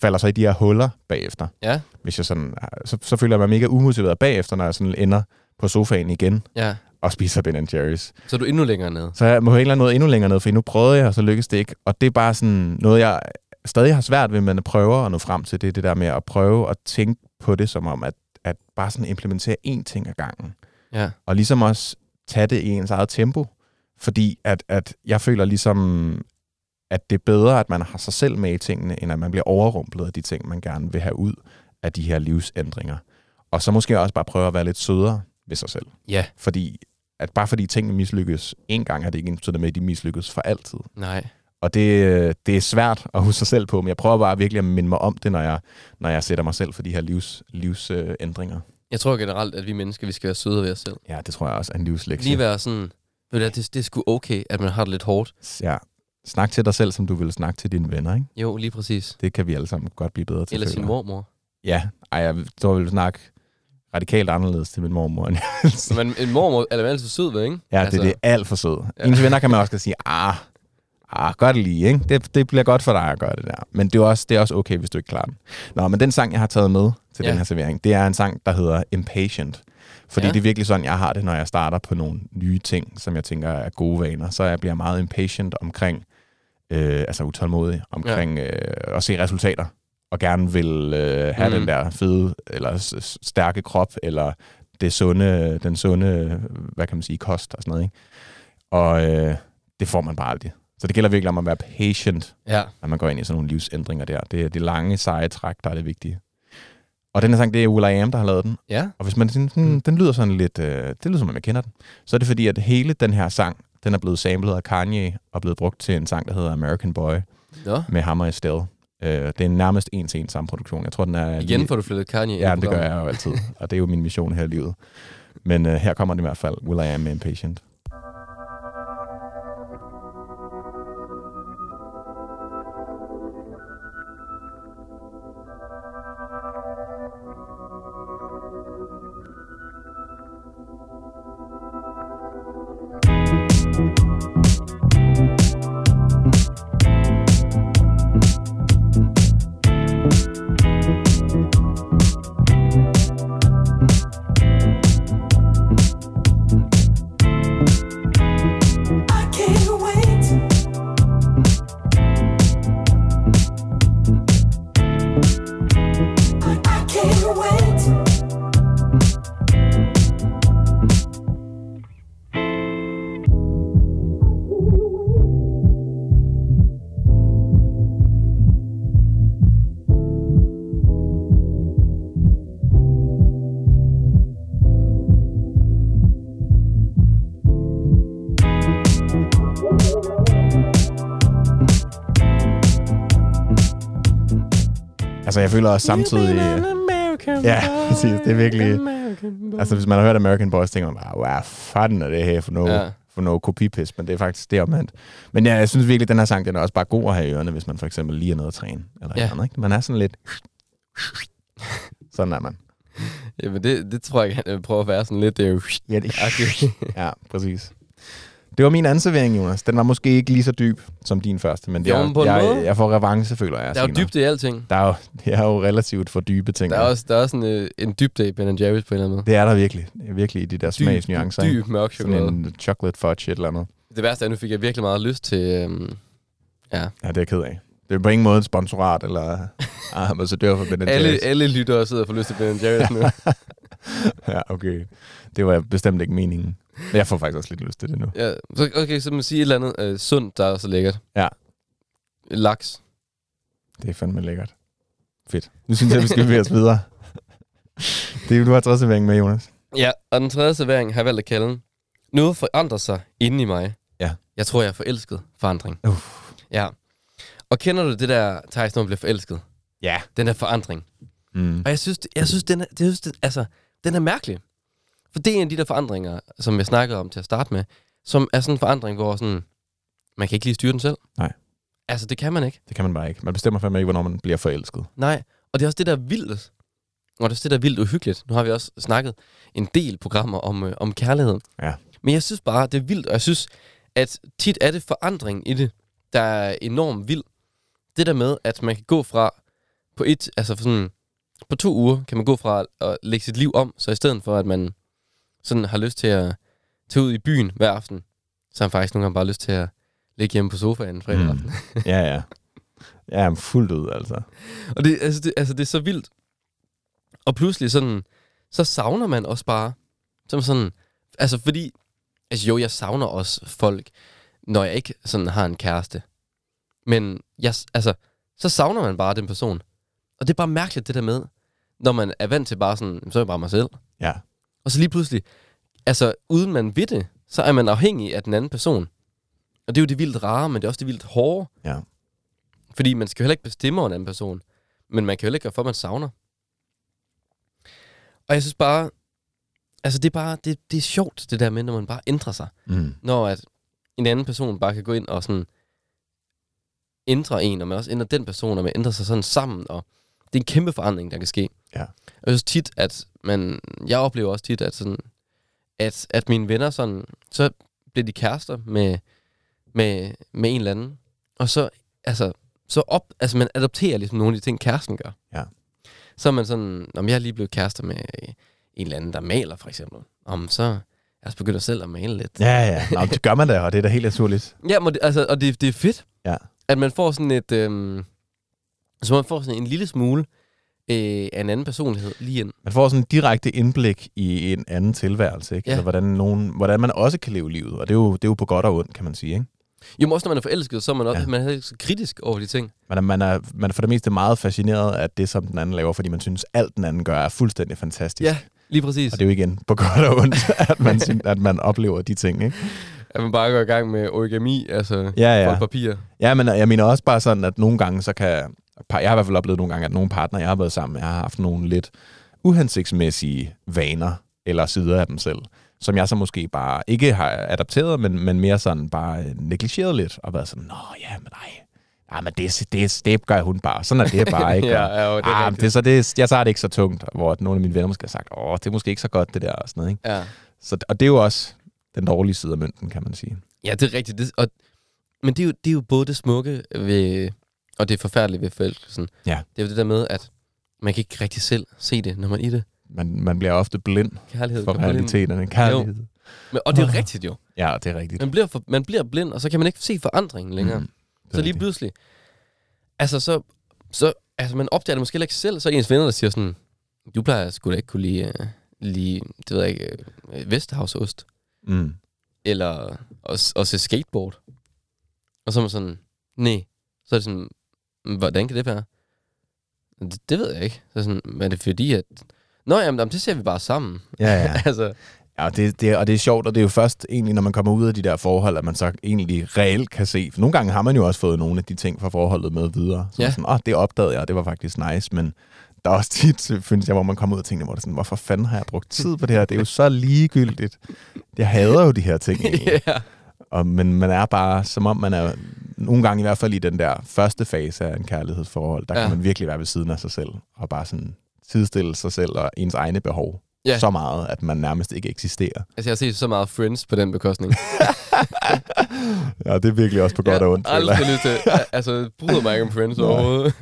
falder så i de her huller bagefter. ja, Hvis jeg sådan, så, så føler jeg mig mega umotiveret bagefter, når jeg sådan ender på sofaen igen ja. og spiser Ben Jerry's. Så er du endnu længere nede. Så jeg må anden måde endnu længere ned, for nu prøvede jeg, og så lykkedes det ikke. Og det er bare sådan noget, jeg stadig har svært ved, men prøver at nå frem til, det det der med at prøve at tænke på det som om, at, at bare sådan implementere én ting ad gangen. Ja, Og ligesom også tage det i ens eget tempo. Fordi at, at jeg føler ligesom, at det er bedre, at man har sig selv med i tingene, end at man bliver overrumplet af de ting, man gerne vil have ud af de her livsændringer. Og så måske også bare prøve at være lidt sødere ved sig selv. ja, Fordi at bare fordi tingene mislykkes en gang, er det ikke ensbetydende med, at de mislykkes for altid. nej. Og det, det er svært at huske sig selv på, men jeg prøver bare virkelig at minde mig om det, når jeg, når jeg sætter mig selv for de her livs, livsændringer. Jeg tror generelt, at vi mennesker, vi skal være søde ved os selv. Ja, det tror jeg også er en livslektie. Lige være sådan, ved du, det, det er sgu okay, at man har det lidt hårdt. Ja. Snak til dig selv, som du vil snakke til dine venner, ikke? Jo, lige præcis. Det kan vi alle sammen godt blive bedre til. Eller sin mormor. Ja, ej, jeg tror, jeg vil snakke radikalt anderledes til min mormor. end. Men en mormor er da altid sød ved, ikke? ja, det, det er alt for sød. Ja. Ens venner kan man også sige, ah, ah, gør det lige, ikke? Det, det bliver godt for dig at gøre det der. Men det er, også, det er også okay, hvis du ikke klarer den. Nå, men den sang, jeg har taget med til Ja. den her servering, det er en sang, der hedder Impatient. Fordi ja. det er virkelig sådan, jeg har det, når jeg starter på nogle nye ting, som jeg tænker er gode vaner. Så jeg bliver meget impatient omkring, øh, altså utålmodig, omkring ja. øh, at se resultater. Og gerne vil øh, have Mm. mm. den der fede, eller stærke krop, eller det sunde, den sunde, hvad kan man sige, kost og sådan noget. Ikke? Og øh, det får man bare aldrig. Så det gælder virkelig om at være patient, Ja. når man går ind i sådan nogle livsændringer der. Det er det lange, seje træk, der er det vigtige. Og den her sang, det er Will I Am, der har lavet den. Ja. Og hvis man sådan, hmm, den lyder sådan lidt, øh, det lyder som om jeg kender den, så er det fordi, at hele den her sang, den er blevet samlet af Kanye og blevet brugt til en sang, der hedder American Boy Nå. med Hammer Estelle. Øh, det er nærmest en til en samme produktion. Jeg tror, den er... Igen lige- får du flyttet Kanye Ja, det gør jeg jo altid. Og det er jo min mission her i livet. Men øh, her kommer det i hvert fald. Will I Am Impatient. Altså, jeg føler også samtidig... Ja, præcis. Det er virkelig... Altså, hvis man har hørt American Boys, tænker man bare, hvad fanden er det her for noget, Ja. for noget kopipis? Men det er faktisk det omvendt. Men ja, jeg synes virkelig, den her sang, den er også bare god at have i ørerne, hvis man for eksempel lige er nede at træne. Eller Ja. andet, ikke? Man er sådan lidt... Sådan er man. Jamen, det, det tror jeg, jeg prøver at være sådan lidt... Øh, Ja, det, ja, præcis. Det var min anden servering, Jonas. Den var måske ikke lige så dyb som din første, men det Jo, er, men jeg, måde. jeg får revanche, føler jeg. Der er jo senere. dybde i alting. Der er jo, det er jo relativt for dybe ting. Der er også, der er også en, øh, en dybde i Ben Jerry's på en eller anden måde. Det er der virkelig. Virkelig i de der smagsnuancer. ikke? Dyb mørk Sådan chokolade. en chocolate fudge et eller andet. Det værste er, at nu fik jeg virkelig meget lyst til... Øhm, ja. Ja, det er jeg ked af. Det er på ingen måde et sponsorat eller ah, ambassadør for Ben Alle, Jerry's. alle lyttere sidder og får lyst til Ben Jerry's nu. Ja, okay. Det var bestemt ikke meningen. Jeg får faktisk også lidt lyst til det nu. ja, så, okay, så man sige et eller andet øh, sundt, der er så lækkert. Ja. Laks. Det er fandme lækkert. Fedt. Nu synes jeg, vi skal bevæge os videre. Det er, du har tredje servering med, Jonas. Ja, og den tredje servering har jeg valgt at kalde den. Noget forandrer sig inde i mig. Ja. Jeg tror, jeg er forelsket forandring. Uff. Ja. Og kender du det der, Thijs, når man bliver forelsket? Ja. Den der forandring. Mm. Og jeg synes, jeg synes, den er, det, synes, det, altså, den er mærkelig. For det er en af de der forandringer, som jeg snakkede om til at starte med, som er sådan en forandring, hvor sådan, man kan ikke lige styre den selv. Nej. Altså, det kan man ikke. Det kan man bare ikke. Man bestemmer fandme ikke, hvornår man bliver forelsket. Nej. Og det er også det, der er vildt. Og det er også det, der er vildt uhyggeligt. Nu har vi også snakket en del programmer om, øh, om kærlighed. Ja. Men jeg synes bare, det er vildt, og jeg synes, at tit er det forandring i det, der er enormt vild. Det der med, at man kan gå fra på et, altså for sådan, på to uger, kan man gå fra at lægge sit liv om, så i stedet for, at man sådan har lyst til at tage ud i byen hver aften, så har man faktisk nogle gange bare lyst til at ligge hjemme på sofaen fredag Mm. aften. Ja, ja. Ja, men fuldt ud, altså. Og det, altså, det, altså, det er så vildt. Og pludselig sådan, så savner man også bare, som sådan, altså fordi, altså jo, jeg savner også folk, når jeg ikke sådan har en kæreste. Men jeg, altså, så savner man bare den person. Og det er bare mærkeligt, det der med, når man er vant til bare sådan, så er jeg bare mig selv. Ja. Og så lige pludselig, altså uden man ved det, så er man afhængig af den anden person. Og det er jo det vildt rare, men det er også det vildt hårde. Ja. Fordi man skal jo heller ikke bestemme over en anden person. Men man kan jo heller ikke gøre for, at man savner. Og jeg synes bare, altså det er bare, det, det er sjovt, det der med, når man bare ændrer sig. Mm. Når at en anden person bare kan gå ind og sådan ændre en, og man også ændrer den person, og man ændrer sig sådan sammen, og det er en kæmpe forandring, der kan ske. Ja. Og jeg synes tit, at man, jeg oplever også tit, at sådan, at, at mine venner sådan, så bliver de kærester med, med, med en eller anden, og så, altså, så op, altså man adopterer ligesom nogle af de ting, kæresten gør. Ja. Så er man sådan, om jeg er lige blevet kærester med en eller anden, der maler for eksempel, om så jeg også begyndt selv at male lidt. Ja, ja. Nå, det gør man da, og det er da helt naturligt. Ja, men det, altså, og det, det er fedt, Ja. at man får sådan et, øhm, så man får sådan en lille smule øh, af en anden personlighed lige ind. Man får sådan en direkte indblik i en anden tilværelse, ikke? Ja. Eller hvordan, nogen, hvordan man også kan leve livet. Og det er, jo, det er jo på godt og ondt, kan man sige, ikke? Jo, men også når man er forelsket, så er man også Ja. man er så kritisk over de ting. Man er, man, er, man er for det meste meget fascineret af det, som den anden laver, fordi man synes, alt den anden gør er fuldstændig fantastisk. Ja, lige præcis. Og det er jo igen på godt og ondt, at man, synes, at man oplever de ting, ikke? At man bare går i gang med origami, altså ja. ja. papir. Ja, men jeg mener også bare sådan, at nogle gange, så kan... Jeg har i hvert fald oplevet nogle gange, at nogle partner, jeg har været sammen med, har haft nogle lidt uhensigtsmæssige vaner eller sider af dem selv, som jeg så måske bare ikke har adapteret, men, men mere sådan bare øh, negligeret lidt, og været sådan, nå ja, men nej, ja, men det, det, det gør hun bare. Sådan er det bare, ikke? Ja, jo, det er ah, det, så det, jeg tager det ikke så tungt, hvor nogle af mine venner måske har sagt, åh, det er måske ikke så godt, det der, og sådan noget, ikke? Ja. Så, og det er jo også den dårlige side af mønten, kan man sige. ja, det er rigtigt. Det, og, men det er, jo, det er jo både det smukke ved, og det forfærdelige ved forelskelsen. Ja. Det er jo det der med, at man kan ikke rigtig selv se det, når man er i det. Man, man bliver ofte blind Kærlighed. for realiteterne. Kærlighed. Men, og det er jo rigtigt jo. Ja, det er rigtigt. Man bliver, for, man bliver blind, og så kan man ikke se forandringen længere. Mm, Mm, det er så lige pludselig, altså så, så altså man opdager det måske ikke selv, så er ens venner, der siger sådan, du plejer sgu da ikke kunne lide, uh, lide det ved jeg ikke, uh, Vesthavsost, Mm. eller at, at se skateboard. Og så er man sådan, nej. Så er det sådan, "Men hvordan kan det være? Det, det ved jeg ikke. Så det sådan, men er det fordi, at... Nå jamen, jamen, det ser vi bare sammen. Ja, ja. altså, Ja, og det, det, og det er sjovt, og det er jo først egentlig, når man kommer ud af de der forhold, at man så egentlig reelt kan se. For nogle gange har man jo også fået nogle af de ting fra forholdet med videre. Så Ja. sådan, åh, det opdagede jeg, og det var faktisk nice, men der er også tit, synes jeg, hvor man kommer ud og tænker, hvor det sådan, hvorfor fanden har jeg brugt tid på det her? Det er jo så ligegyldigt. Jeg hader jo de her ting egentlig. Ja. Og, men man er bare, som om man er, nogle gange i hvert fald i den der første fase af en kærlighedsforhold, der Ja. ja. kan man virkelig være ved siden af sig selv, og bare sådan sidestille sig selv og ens egne behov Ja. ja. så meget, at man nærmest ikke eksisterer. Altså, jeg har set så meget Friends på den bekostning. Ja, det er virkelig også på godt og ondt. Jeg har aldrig lyst til. Altså, bryder mig ikke om Friends overhovedet.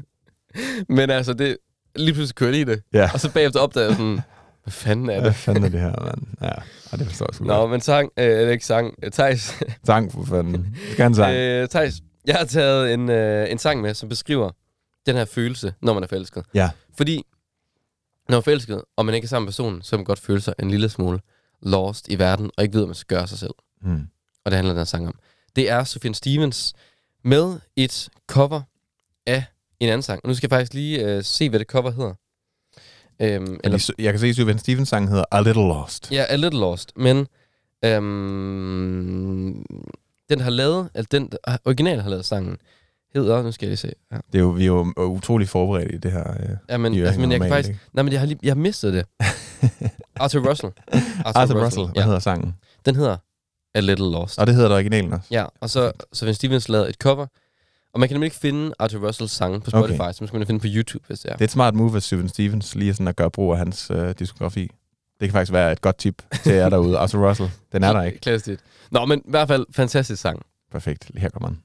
Men altså, det, lige pludselig kørte i det. Ja. Og så bagefter opdagede jeg sådan, hvad fanden er Hvad det? fanden er det her, mand? Ja, og det forstår jeg sgu Nå, godt. men sang, øh, eller ikke sang, øh, Thijs, Sang for fanden. Kan en sang. øh, Thijs, jeg har taget en, øh, en sang med, som beskriver den her følelse, når man er forelsket. Ja. Fordi, når man er forelsket, og man ikke er sammen med personen, så kan man godt føle sig en lille smule lost i verden, og ikke ved, hvad man skal gøre sig selv. Hmm. Og det handler den her sang om. Det er Sofien Stevens med et cover af en anden sang. Og nu skal jeg faktisk lige øh, se, hvad det cover hedder. Øhm, Eller... Jeg kan se, at Sylvain Stevens sang hedder A Little Lost. ja, A Little Lost, men øhm, den har lavet, altså den der original har lavet sangen, hedder, nu skal jeg lige se. Ja, Det er jo, vi er jo utrolig forberedt i det her. Øh, ja men, altså, men jeg kan faktisk, ikke? nej, men jeg har, lige, jeg har mistet det. Arthur Russell. Arthur, Arthur Russell, hvad ja. hedder sangen? Den hedder A Little Lost. Og det hedder det originalen også. Ja, og så så Vince Stevens lavede et cover. Og man kan nemlig ikke finde Arthur Russells sange på Spotify, okay. så man skal finde på YouTube, hvis det er. Det er et smart move af Steven Stevens, lige sådan at gøre brug af hans øh, diskografi. Det kan faktisk være et godt tip til jer derude. Arthur Russell, den er der ikke. Klassisk. Nå, men i hvert fald fantastisk sang. Perfekt. Her kommer den.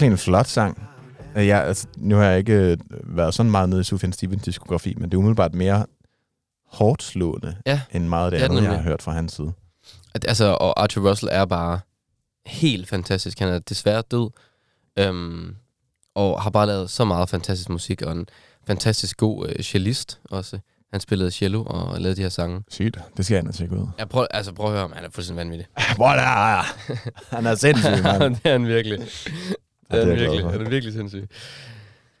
Virkelig en flot sang. Øh, Ja, altså, nu har jeg ikke øh, været sådan meget nede i Sufjan Stevens diskografi, men det er umiddelbart mere hårdt slående, Ja, end meget af det det det andet, jeg har hørt fra hans side. At, altså, og Arthur Russell er bare helt fantastisk. Han er desværre død. Øhm, og har bare lavet så meget fantastisk musik, og en fantastisk god øh, cellist også. Han spillede cello og lavede de her sange. Sygt. Det skal jeg ind tjekke ud. Jeg prøv, altså, prøv at høre ham. Han er fuldstændig vanvittig. Der? Han er sindssyg, mand. det er han virkelig. Det er det er virkelig. er virkelig sindssyg.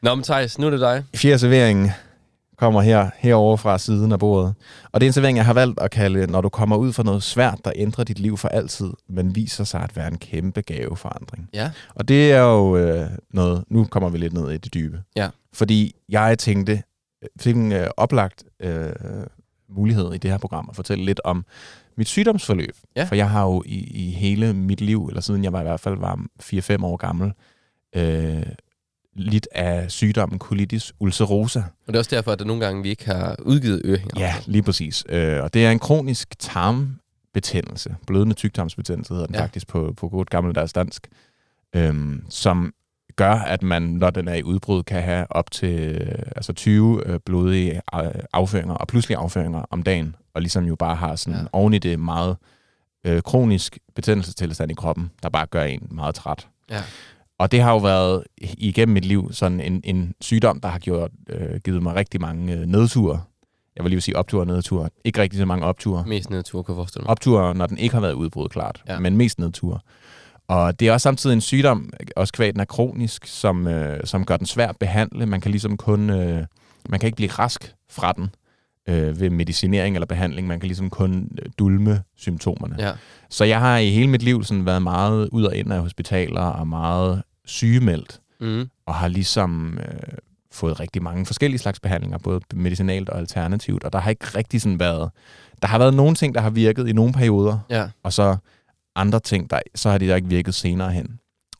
Nå, men Thijs, nu er det dig. Fjerde serveringen kommer her, herovre fra siden af bordet. Og det er en servering, jeg har valgt at kalde, når du kommer ud for noget svært, der ændrer dit liv for altid, men viser sig at være en kæmpe gaveforandring. Ja. Og det er jo øh, noget, nu kommer vi lidt ned i det dybe. Ja. Fordi jeg tænkte, fik en øh, oplagt øh, mulighed i det her program at fortælle lidt om mit sygdomsforløb. Ja. For jeg har jo i, i hele mit liv, eller siden jeg var i hvert fald var 4-5 år gammel, øh, lidt af sygdommen colitis ulcerosa. Og det er også derfor, at der nogle gange, vi ikke har udgivet ørehænger. Ja, lige præcis. Øh, og det er en kronisk tarmbetændelse. Blødende tyktarmsbetændelse hedder den Ja. faktisk på, på godt gammeldags dansk. Øhm, som gør, at man, når den er i udbrud, kan have op til øh, altså 20 øh, blodige øh, afføringer og pludselige afføringer om dagen, og ligesom jo bare har sådan ja. oven i det meget øh, kronisk betændelsestilstand i kroppen, der bare gør en meget træt. Ja. Og det har jo været igennem mit liv sådan en, en sygdom, der har gjort, øh, givet mig rigtig mange øh, nedture. Jeg vil lige sige opture og nedture. Ikke rigtig så mange opture. Mest nedtur, kan jeg forestille mig. Opture, når den ikke har været udbrud, klart. Ja. Ja. Men mest nedture. Og det er også samtidig en sygdom, også kvad den er kronisk, som, øh, som gør den svær at behandle. Man kan ligesom kun, øh, man kan ikke blive rask fra den øh, ved medicinering eller behandling. Man kan ligesom kun øh, dulme symptomerne. Ja. Så jeg har i hele mit liv sådan været meget ud og ind af hospitaler og meget sygemeldt Mm. og har ligesom øh, fået rigtig mange forskellige slags behandlinger, både medicinalt og alternativt, og der har ikke rigtig sådan været... Der har været nogle ting, der har virket i nogle perioder, Ja. og så andre ting, der, så har de der ikke virket senere hen.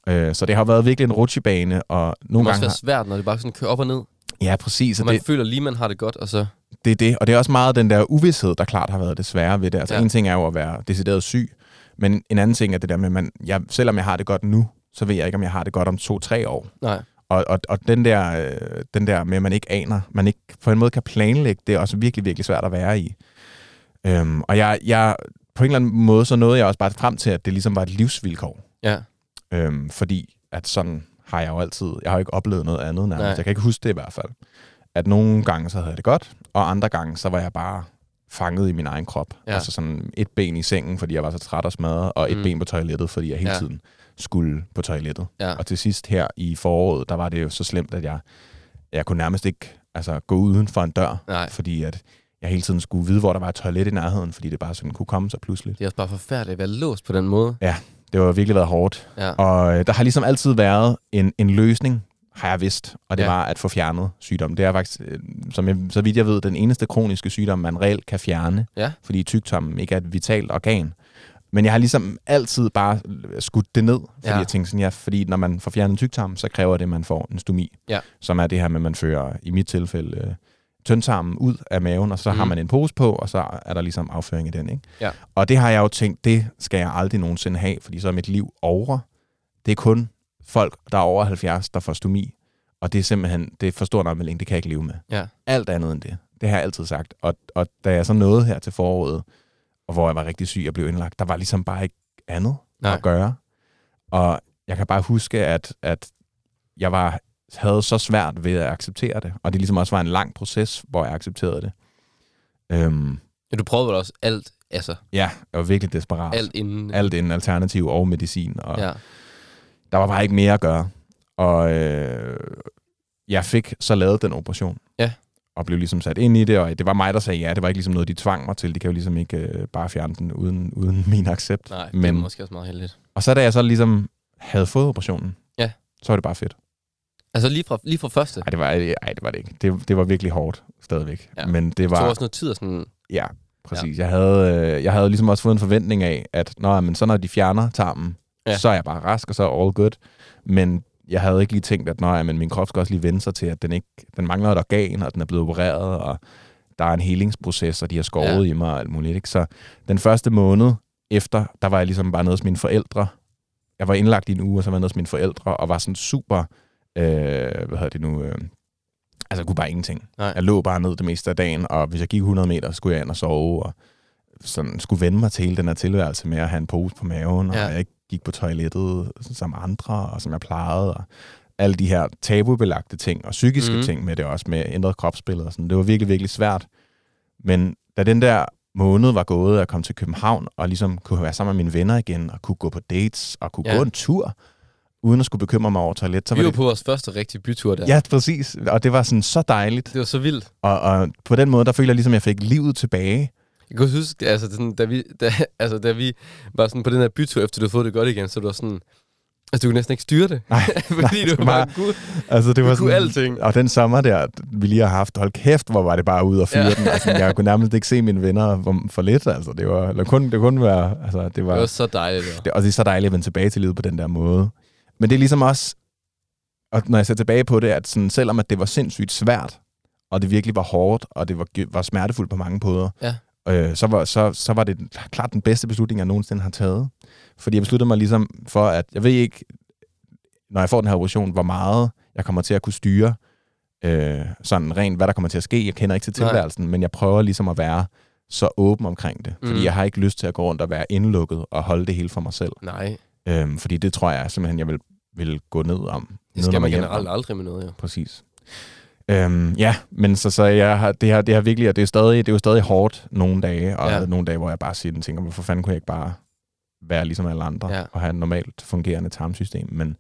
Øh, så det har været virkelig en rutsjebane, og Det nogle må også gange... være Har, svært, når det bare sådan kører op og ned. ja, præcis. Og man det, føler lige, man har det godt, og så... det er det, og det er også meget den der uvidshed, der klart har været det svære ved det. Altså ja. en ting er jo at være decideret syg, men en anden ting er det der med, at man, jeg, selvom jeg har det godt nu, så ved jeg ikke, om jeg har det godt om to-tre år. Nej. Og, og, og den, der, øh, den der med, at man ikke aner, man ikke på en måde kan planlægge, det er også virkelig, virkelig svært at være i. Øhm, og jeg, jeg, på en eller anden måde, så nåede jeg også bare frem til, at det ligesom var et livsvilkår. Ja. Øhm, fordi at sådan har jeg jo altid, jeg har jo ikke oplevet noget andet nærmest. Nej. Jeg kan ikke huske det i hvert fald. At nogle gange så havde jeg det godt, og andre gange så var jeg bare fanget i min egen krop. Ja. Altså sådan et ben i sengen, fordi jeg var så træt og smadret, og et Mm. ben på toilettet, fordi jeg hele Ja. tiden skulle på toilettet. Ja. Og til sidst her i foråret, der var det jo så slemt, at jeg, jeg kunne nærmest ikke altså, gå uden for en dør, Nej. fordi at jeg hele tiden skulle vide, hvor der var et toilet i nærheden, fordi det bare sådan kunne komme så pludselig. Det er også bare forfærdeligt at være låst på den måde. Det har virkelig været hårdt. Ja. Og øh, der har ligesom altid været en, en løsning, har jeg vidst, og det Ja. ja. var at få fjernet sygdom. Det er faktisk, øh, som jeg, så vidt jeg ved, den eneste kroniske sygdom, man reelt kan fjerne, Ja. fordi tyktarmen ikke er et vitalt organ. Men jeg har ligesom altid bare skudt det ned, fordi Ja. jeg tænkte sådan, ja, fordi når man får fjernet tyktarmen, så kræver det, at man får en stomi, Ja. som er det her med, at man fører, i mit tilfælde, øh, tyndtarmen ud af maven, og så mm. har Mhm. man en pose på, og så er der ligesom afføring i den. Ikke? Ja. Og det har jeg jo tænkt, det skal jeg aldrig nogensinde have, fordi så er mit liv over. Det er kun folk, der er over 70, der får stomi. Og det er simpelthen, det er for stor en omvælling, det kan jeg ikke leve med. Ja. Alt andet end det. Det har jeg altid sagt. Og, og da jeg så nåede her til foråret, og hvor jeg var rigtig syg og blev indlagt, der var ligesom bare ikke andet Nej. At gøre. Og jeg kan bare huske, at, at jeg var, havde så svært ved at acceptere det. Og det ligesom også var en lang proces, hvor jeg accepterede det. Øhm, Ja, du prøvede vel også alt, altså ja, jeg var virkelig desperat. alt inden. Alt inden alternativ og medicin. Og Ja. der var bare ikke mere at gøre. Og øh, jeg fik så lavet den operation. Ja. Og blev ligesom sat ind i det, og det var mig, der sagde ja. Det var ikke ligesom noget, de tvang mig til. De kan jo ligesom ikke øh, bare fjerne den uden, uden min accept. Nej, Men... det er måske også meget heldigt. og så da jeg så ligesom havde fået operationen, Ja. så var det bare fedt. Altså lige fra, lige fra første. Ej, det var, ej, det var det ikke. Det, det var virkelig hårdt stadigvæk. Ja. Men det Det tog var... også noget tid sådan... Ja, præcis. Ja. Jeg, havde, øh, jeg havde ligesom også fået en forventning af, at når, men så når de fjerner tarmen, ja. så er jeg bare rask, og så er all good. Men jeg havde ikke lige tænkt, at når, men min krop skal også lige vende sig til, at den, ikke, den mangler et organ, og den er blevet opereret, og der er en helingsproces, og de har skåret ja. i mig og alt muligt. Ikke? Så den første måned efter, der var jeg ligesom bare nede hos mine forældre. Jeg var indlagt i en uge, og så var jeg nede hos mine forældre, og var sådan super, øh, hvad hedder det nu, øh, altså jeg kunne bare ingenting. Nej. Jeg lå bare ned det meste af dagen, og hvis jeg gik 100 meter, skulle jeg ind og sove, og sådan skulle vende mig til hele den her tilværelse med at have en pose på maven, og Ja. jeg ikke gik på toilettet som andre, og som jeg plejede, og alle de her tabubelagte ting, og psykiske mm. ting med det også, med ændret kropsbillede og sådan. Det var virkelig, virkelig svært. Men da den der måned var gået, og jeg kom til København, og ligesom kunne være sammen med mine venner igen, og kunne gå på dates, og kunne Ja. gå en tur, uden at skulle bekymre mig over toilet, så Vi var det... på vores første rigtige bytur der. Ja, præcis. Og det var sådan så dejligt. Det var så vildt. Og, og på den måde, der føler jeg ligesom, at jeg fik livet tilbage. Jeg kan huske, altså, sådan, da, vi, da, altså, da vi var sådan på den her bytur, efter du havde fået det godt igen, så du var sådan... Altså, du kunne næsten ikke styre det. Nej, Fordi nej, du det var bare gud. Altså, det var Du sådan, alting. Og den sommer der, vi lige har haft, hold kæft, hvor var det bare ud og fyre Ja. ja. den. Altså, jeg kunne nærmest ikke se mine venner for, lidt. Altså, det var, eller kun, det kunne være, altså, det var, Det var så dejligt. Var. det, og det er så dejligt at vende tilbage til livet på den der måde. Men det er ligesom også, og når jeg ser tilbage på det, at sådan, selvom at det var sindssygt svært, og det virkelig var hårdt, og det var, var smertefuldt på mange måder, Ja. Øh, så, var, så, så var det klart den bedste beslutning, jeg nogensinde har taget. Fordi jeg besluttede mig ligesom for, at jeg ved ikke, når jeg får den her operation, hvor meget jeg kommer til at kunne styre, øh, sådan rent, hvad der kommer til at ske. Jeg kender ikke til Nej. tilværelsen, men jeg prøver ligesom at være så åben omkring det. Fordi Mm. jeg har ikke lyst til at gå rundt og være indlukket og holde det hele for mig selv. Nej, Øhm, fordi det tror jeg simpelthen, jeg vil, vil gå ned om. det skal man generelt om. aldrig med noget, jo. Præcis. Øhm, ja, men så, så jeg har, det, her, det her virkelig, og det er, stadig, det er jo stadig hårdt nogle dage, og Ja. nogle dage, hvor jeg bare siger, tænker, hvorfor fanden kunne jeg ikke bare være ligesom alle andre, Ja. og have et normalt fungerende tarmsystem. Men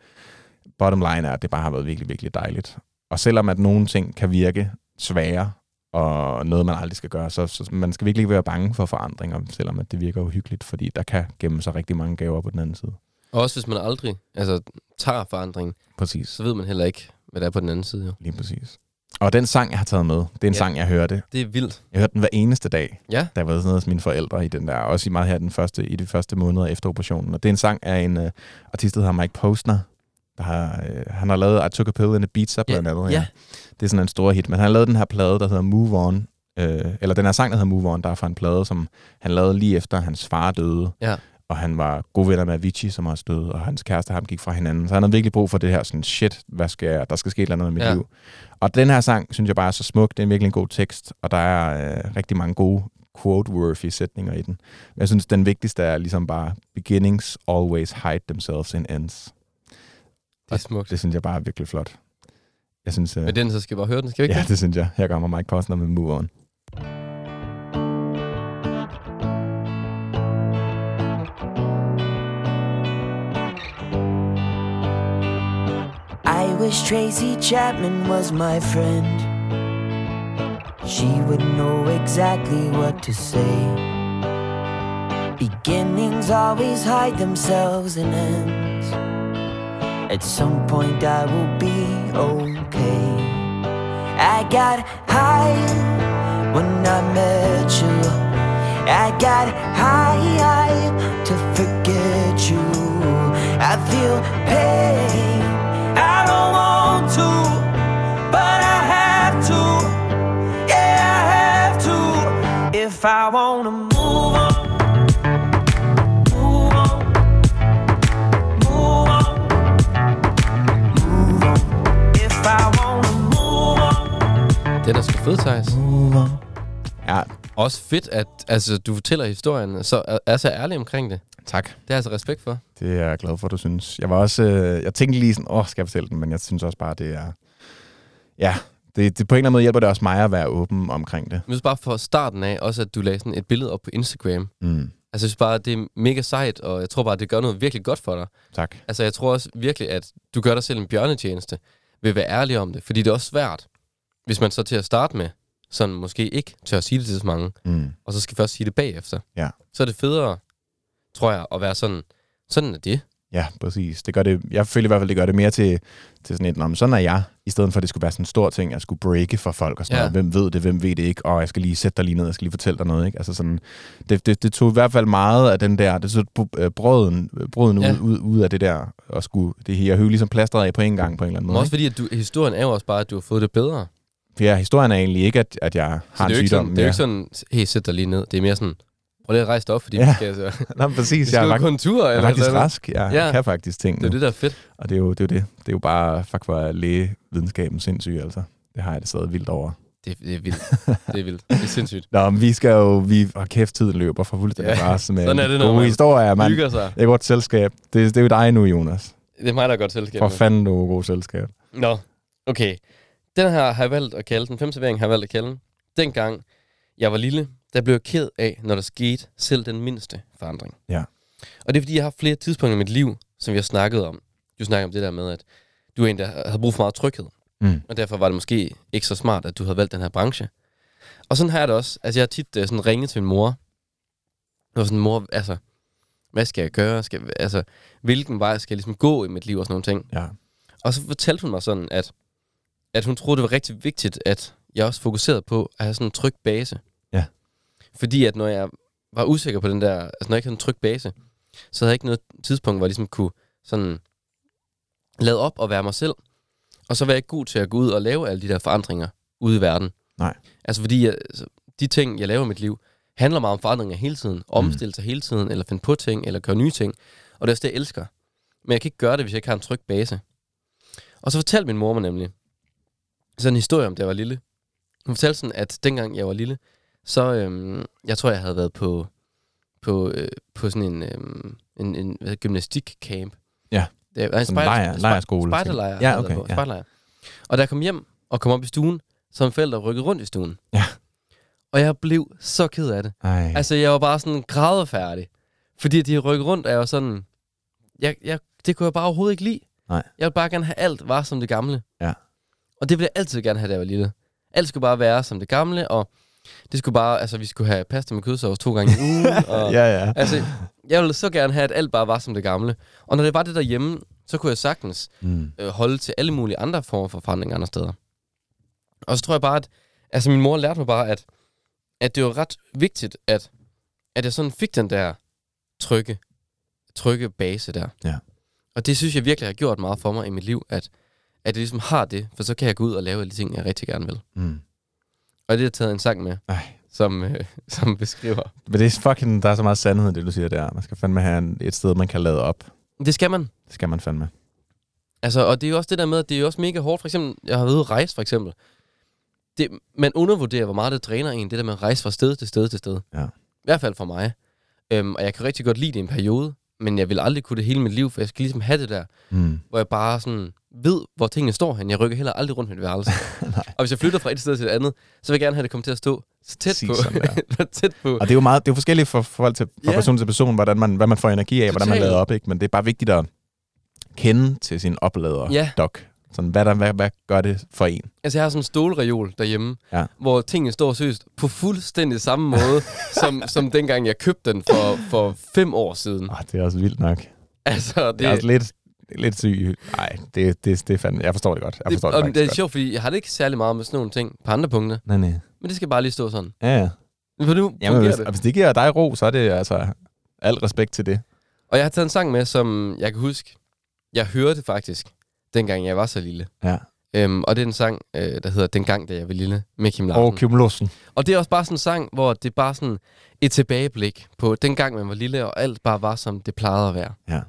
bottom line er, at det bare har været virkelig, virkelig dejligt. Og selvom at nogle ting kan virke svære, og noget, man aldrig skal gøre, så, så man skal virkelig ikke være bange for forandringer, selvom at det virker uhyggeligt, fordi der kan gemme sig rigtig mange gaver på den anden side. Og også hvis man aldrig altså, tager forandring, Præcis. så ved man heller ikke, hvad der er på den anden side. Jo. Lige præcis. Og den sang, jeg har taget med, det er en Ja. sang, jeg hørte. Det er vildt. Jeg hørte den hver eneste dag, Ja. jeg var sådan hos mine forældre i den der, også i meget her den første, i de første måneder efter operationen. Og det er en sang af en uh, artist, der hedder Mike Posner. Der har, uh, han har lavet I Took a Pill in Ibiza blandt andet. ja. Det er sådan en stor hit, men han har lavet den her plade, der hedder Move On. Øh, eller den her sang, der hedder Move On, der er fra en plade, som han lavede lige efter hans far døde. Ja. Og han var gode venner med Avicii, som også døde, og hans kæreste og ham gik fra hinanden. Så han havde virkelig brug for det her sådan, shit, hvad skal jeg, der skal ske et eller andet i mit Ja. liv. Og den her sang, synes jeg bare er så smuk. Det er virkelig en god tekst, og der er øh, rigtig mange gode quote-worthy sætninger i den. Men jeg synes, den vigtigste er ligesom bare, beginnings always hide themselves in ends. Det er smukt. Det synes jeg bare er virkelig flot. Jeg synes, øh, Men den, så skal vi bare høre den, skal vi ikke Ja, det? det synes jeg. Her kommer Mike Posner med Move On. Wish Tracy Chapman was my friend. She would know exactly what to say. Beginnings always hide themselves in ends. At some point, I will be okay. I got high when I met you. I got high to forget you. I feel pain. If I wanna move on, move on, move on, move on. If I wanna move on. Den er sgu fed, Thijs. Move on. Ja, Også fedt, at altså, du fortæller historien, så er, er så ærlig omkring det. tak. Det er altså respekt for. Det er jeg glad for, du synes. Jeg var også, øh, jeg tænkte lige sådan, åh, skal jeg fortælle den? Men jeg synes også bare, det er, ja, det, det på en eller anden måde hjælper det også mig at være åben omkring det. Men bare for starten af, også at du lagde sådan et billede op på Instagram. Mm, Altså, jeg synes bare, det er mega sejt, og jeg tror bare, det gør noget virkelig godt for dig. tak. Altså, jeg tror også virkelig, at du gør dig selv en bjørnetjeneste ved at være ærlig om det. Fordi det er også svært, hvis man så til at starte med, sådan måske ikke tør at sige det til så mange, Mm, og så skal først sige det bagefter. Ja. Så er det federe, tror jeg, at være sådan, sådan er det. Ja, præcis. Det gør det, jeg føler i hvert fald, det gør det mere til, til sådan et, "Nå, men sådan er jeg, i stedet for, at det skulle være sådan en stor ting, jeg skulle breake for folk og sådan Ja. noget. Hvem ved det, hvem ved det ikke, og jeg skal lige sætte dig lige ned, jeg skal lige fortælle dig noget, ikke? Altså sådan, det, det, det tog i hvert fald meget af den der, det tog øh, brøden, brøden Ja. ud, ud, ud af det der, og skulle, det her, høve ligesom plastret af på en gang på en eller anden Men måde. også fordi, at du, historien er jo også bare, at du har fået det bedre. For ja, historien er egentlig ikke, at, at jeg har en sygdom. sådan, det er jo ikke sådan, hey, sæt dig lige ned. Det er mere sådan, prøv lige at rejse dig op, fordi Ja. vi skal, altså, Nå, præcis. vi Jeg skal er, en tur. jeg er eller faktisk noget. rask. Jeg Ja. kan faktisk ting Det er det, der er fedt. Og det er jo det. Er det. det er jo bare, fuck hvor er lægevidenskaben sindssyg, altså. Det har jeg det stadig vildt over. Det, det er vildt. Det er vildt. Det er sindssygt. Nå, men vi skal jo... Vi, og kæft, tiden løber for fuldstændig Ja, bare med sådan er det, når man historier, mand. Hygger sig. Det er godt selskab. Det, det er jo dig nu, Jonas. Det er mig, der er godt selskab. For fanden, du er god selskab. Nå, okay. Den her har jeg valgt at kalde den. Fem servering har jeg valgt at kalde den. Dengang jeg var lille, der blev jeg ked af, når der skete selv den mindste forandring. Ja. Og det er fordi, jeg har haft flere tidspunkter i mit liv, som vi har snakket om. Du snakker om det der med, at du er en, der havde brug for meget tryghed. Mm. Og derfor var det måske ikke så smart, at du havde valgt den her branche. Og sådan har jeg det også. Altså, jeg har tit uh, sådan ringet til min mor. Og sådan, mor, altså, hvad skal jeg gøre? Skal, altså, hvilken vej skal jeg ligesom gå i mit liv og sådan nogle ting. Ja. Og så fortalte hun mig sådan, at, at hun troede, det var rigtig vigtigt, at jeg også fokuserede på at have sådan en tryg base. Fordi at når jeg var usikker på den der, altså når jeg ikke havde en tryg base, så havde jeg ikke noget tidspunkt, hvor jeg ligesom kunne sådan lade op og være mig selv. Og så var jeg ikke god til at gå ud og lave alle de der forandringer ude i verden. Nej. Altså fordi jeg, altså, de ting, jeg laver i mit liv, handler meget om forandringer hele tiden. Omstille sig hele tiden, eller finde på ting, eller gøre nye ting. Og det er også det, jeg elsker. Men jeg kan ikke gøre det, hvis jeg ikke har en tryg base. Og så fortalte min mor mig nemlig sådan en historie om, da jeg var lille. Hun fortalte sådan, at dengang jeg var lille, så øhm, jeg tror, jeg havde været på, på, øh, på sådan en, øhm, en, en hvad, gymnastikcamp. Ja. Det, nej, en lejr- spej- lejrskole. Spejderlejr. Ja, okay, på, ja. spejderlejr. Og da jeg kom hjem og kom op i stuen, så var forældre rykket rundt i stuen. Ja. Og jeg blev så ked af det. Ej. Altså, jeg var bare sådan grædefærdig. Fordi de rykket rundt, og jeg var sådan... Jeg, jeg, det kunne jeg bare overhovedet ikke lide. Nej. Jeg ville bare gerne have alt var som det gamle. Ja. Og det ville jeg altid gerne have, da jeg var lille. Alt skulle bare være som det gamle, og det skulle bare... Altså, vi skulle have pasta med kødsovs to gange i ugen. og, ja, ja. Altså, jeg ville så gerne have, at alt bare var som det gamle. Og når det var det derhjemme, så kunne jeg sagtens Mm. øh, holde til alle mulige andre former for forandringer andre steder. Og så tror jeg bare, at altså min mor lærte mig bare, at, at det var ret vigtigt, at, at jeg sådan fik den der trygge, trygge base der. Ja. Og det synes jeg virkelig har gjort meget for mig i mit liv, at, at jeg ligesom har det, for så kan jeg gå ud og lave alle de ting, jeg rigtig gerne vil. Mm. Og det har taget en sang med, Ej. som, øh, som beskriver. Men det er fucking, der er så meget sandhed i det, du siger der. Man skal fandme have en, et sted, man kan lade op. Det skal man. Det skal man fandme. Altså, og det er jo også det der med, at det er jo også mega hårdt. For eksempel, jeg har været ude at rejse, for eksempel. Det, man undervurderer, hvor meget det dræner en, det der med at rejse fra sted til sted til sted. Ja. I hvert fald for mig. Øhm, og jeg kan rigtig godt lide det i en periode, men jeg vil aldrig kunne det hele mit liv, for jeg skal ligesom have det der, Mm. hvor jeg bare sådan ved, hvor tingene står hen. Jeg rykker heller aldrig rundt med et værelse. og hvis jeg flytter fra et sted til et andet, så vil jeg gerne have det komme til at stå så tæt Præcis på. tæt på. Og det er jo meget, det er jo forskelligt fra folk til, fra Ja. person til person, hvordan man, hvad man får energi af, hvordan man lader op, ikke? Men det er bare vigtigt at kende til sin oplader Ja. dok. Sådan, hvad, der, hvad, hvad gør det for en? Altså, jeg har sådan en stålreol derhjemme, Ja. hvor tingene står seriøst på fuldstændig samme måde, som, som dengang jeg købte den for, for fem år siden. Oh, det er også vildt nok. Altså, Det er også lidt, lidt syg. Nej, det, det, det er fandme, jeg forstår det godt. Jeg det, forstår det, og faktisk det er godt. sjovt, fordi jeg har det ikke særlig meget med sådan nogle ting på andre punkter, Nej, nej. men det skal bare lige stå sådan. Ja, ja. For nu Jamen, hvis, det. og hvis det giver dig ro, så er det altså al respekt til det. Og jeg har taget en sang med, som jeg kan huske, jeg hørte faktisk, dengang jeg var så lille. Ja. Øhm, og det er en sang, øh, der hedder Den gang, da jeg var lille, med Kim Larsen. Og Kim Lussen. Og det er også bare sådan en sang, hvor det er bare sådan et tilbageblik på den gang, man var lille, og alt bare var, som det plejede at være. Ja.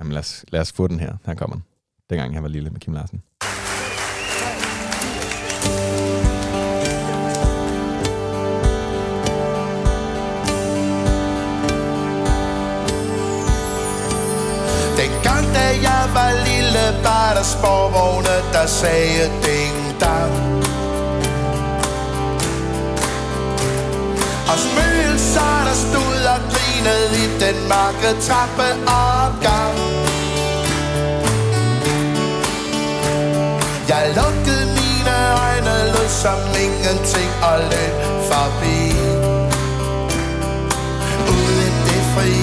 Jamen lad os, lad os få den her. Her kommer den. Dengang jeg var lille med Kim Larsen. Dengang da jeg var lille, alle var der sporvogne, der sagde ding dang. Og spøgelser, der stod og grinede i den mørke trappeopgang. Jeg lukkede mine øjne, lød som ingenting og løb forbi. Ude i det fri,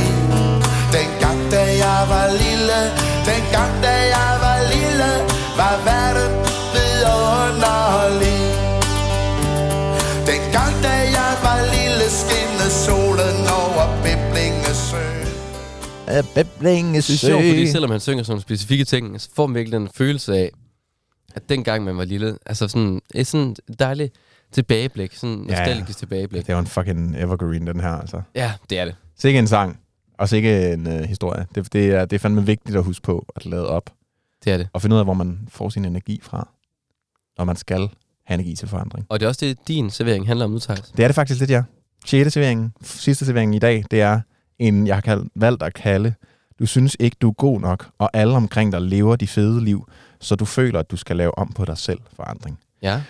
dengang da jeg var lille, dengang da jeg var lille, var verden vidunderlig. Dengang da jeg var lille, skinnede solen over Biblingesø. Bæblinge Det er sjovt, fordi selvom han synger sådan nogle specifikke ting, så får man virkelig den følelse af, at dengang man var lille, altså sådan et sådan dejligt tilbageblik, sådan Ja, ja. nostalgisk tilbageblik. Det er jo en fucking evergreen, den her, altså. Ja, det er det. Sikke en sang. Og sikke en uh, historie. Det, det, er, det er fandme vigtigt at huske på at lade op. Det er det. Og finde ud af, hvor man får sin energi fra. Og man skal have energi til forandring. Og det er også det, din servering handler om nu, Thijs. Det er det faktisk lidt, ja. 6. serveringen, sidste serveringen i dag, det er en, jeg har kaldt, valgt at kalde, du synes ikke, du er god nok, og alle omkring dig lever de fede liv, så du føler, at du skal lave om på dig selv forandring. Ja,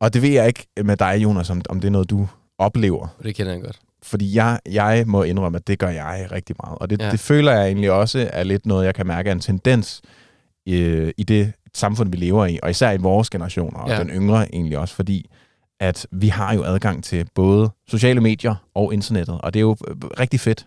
Og det ved jeg ikke med dig, Jonas, om, om det er noget, du oplever. det kender jeg godt. Fordi jeg, jeg må indrømme, at det gør jeg rigtig meget. Og det, Ja. det føler jeg egentlig også er lidt noget, jeg kan mærke er en tendens øh, i det samfund, vi lever i. Og især i vores generationer, og Ja. den yngre egentlig også, fordi at vi har jo adgang til både sociale medier og internettet. Og det er jo øh, rigtig fedt,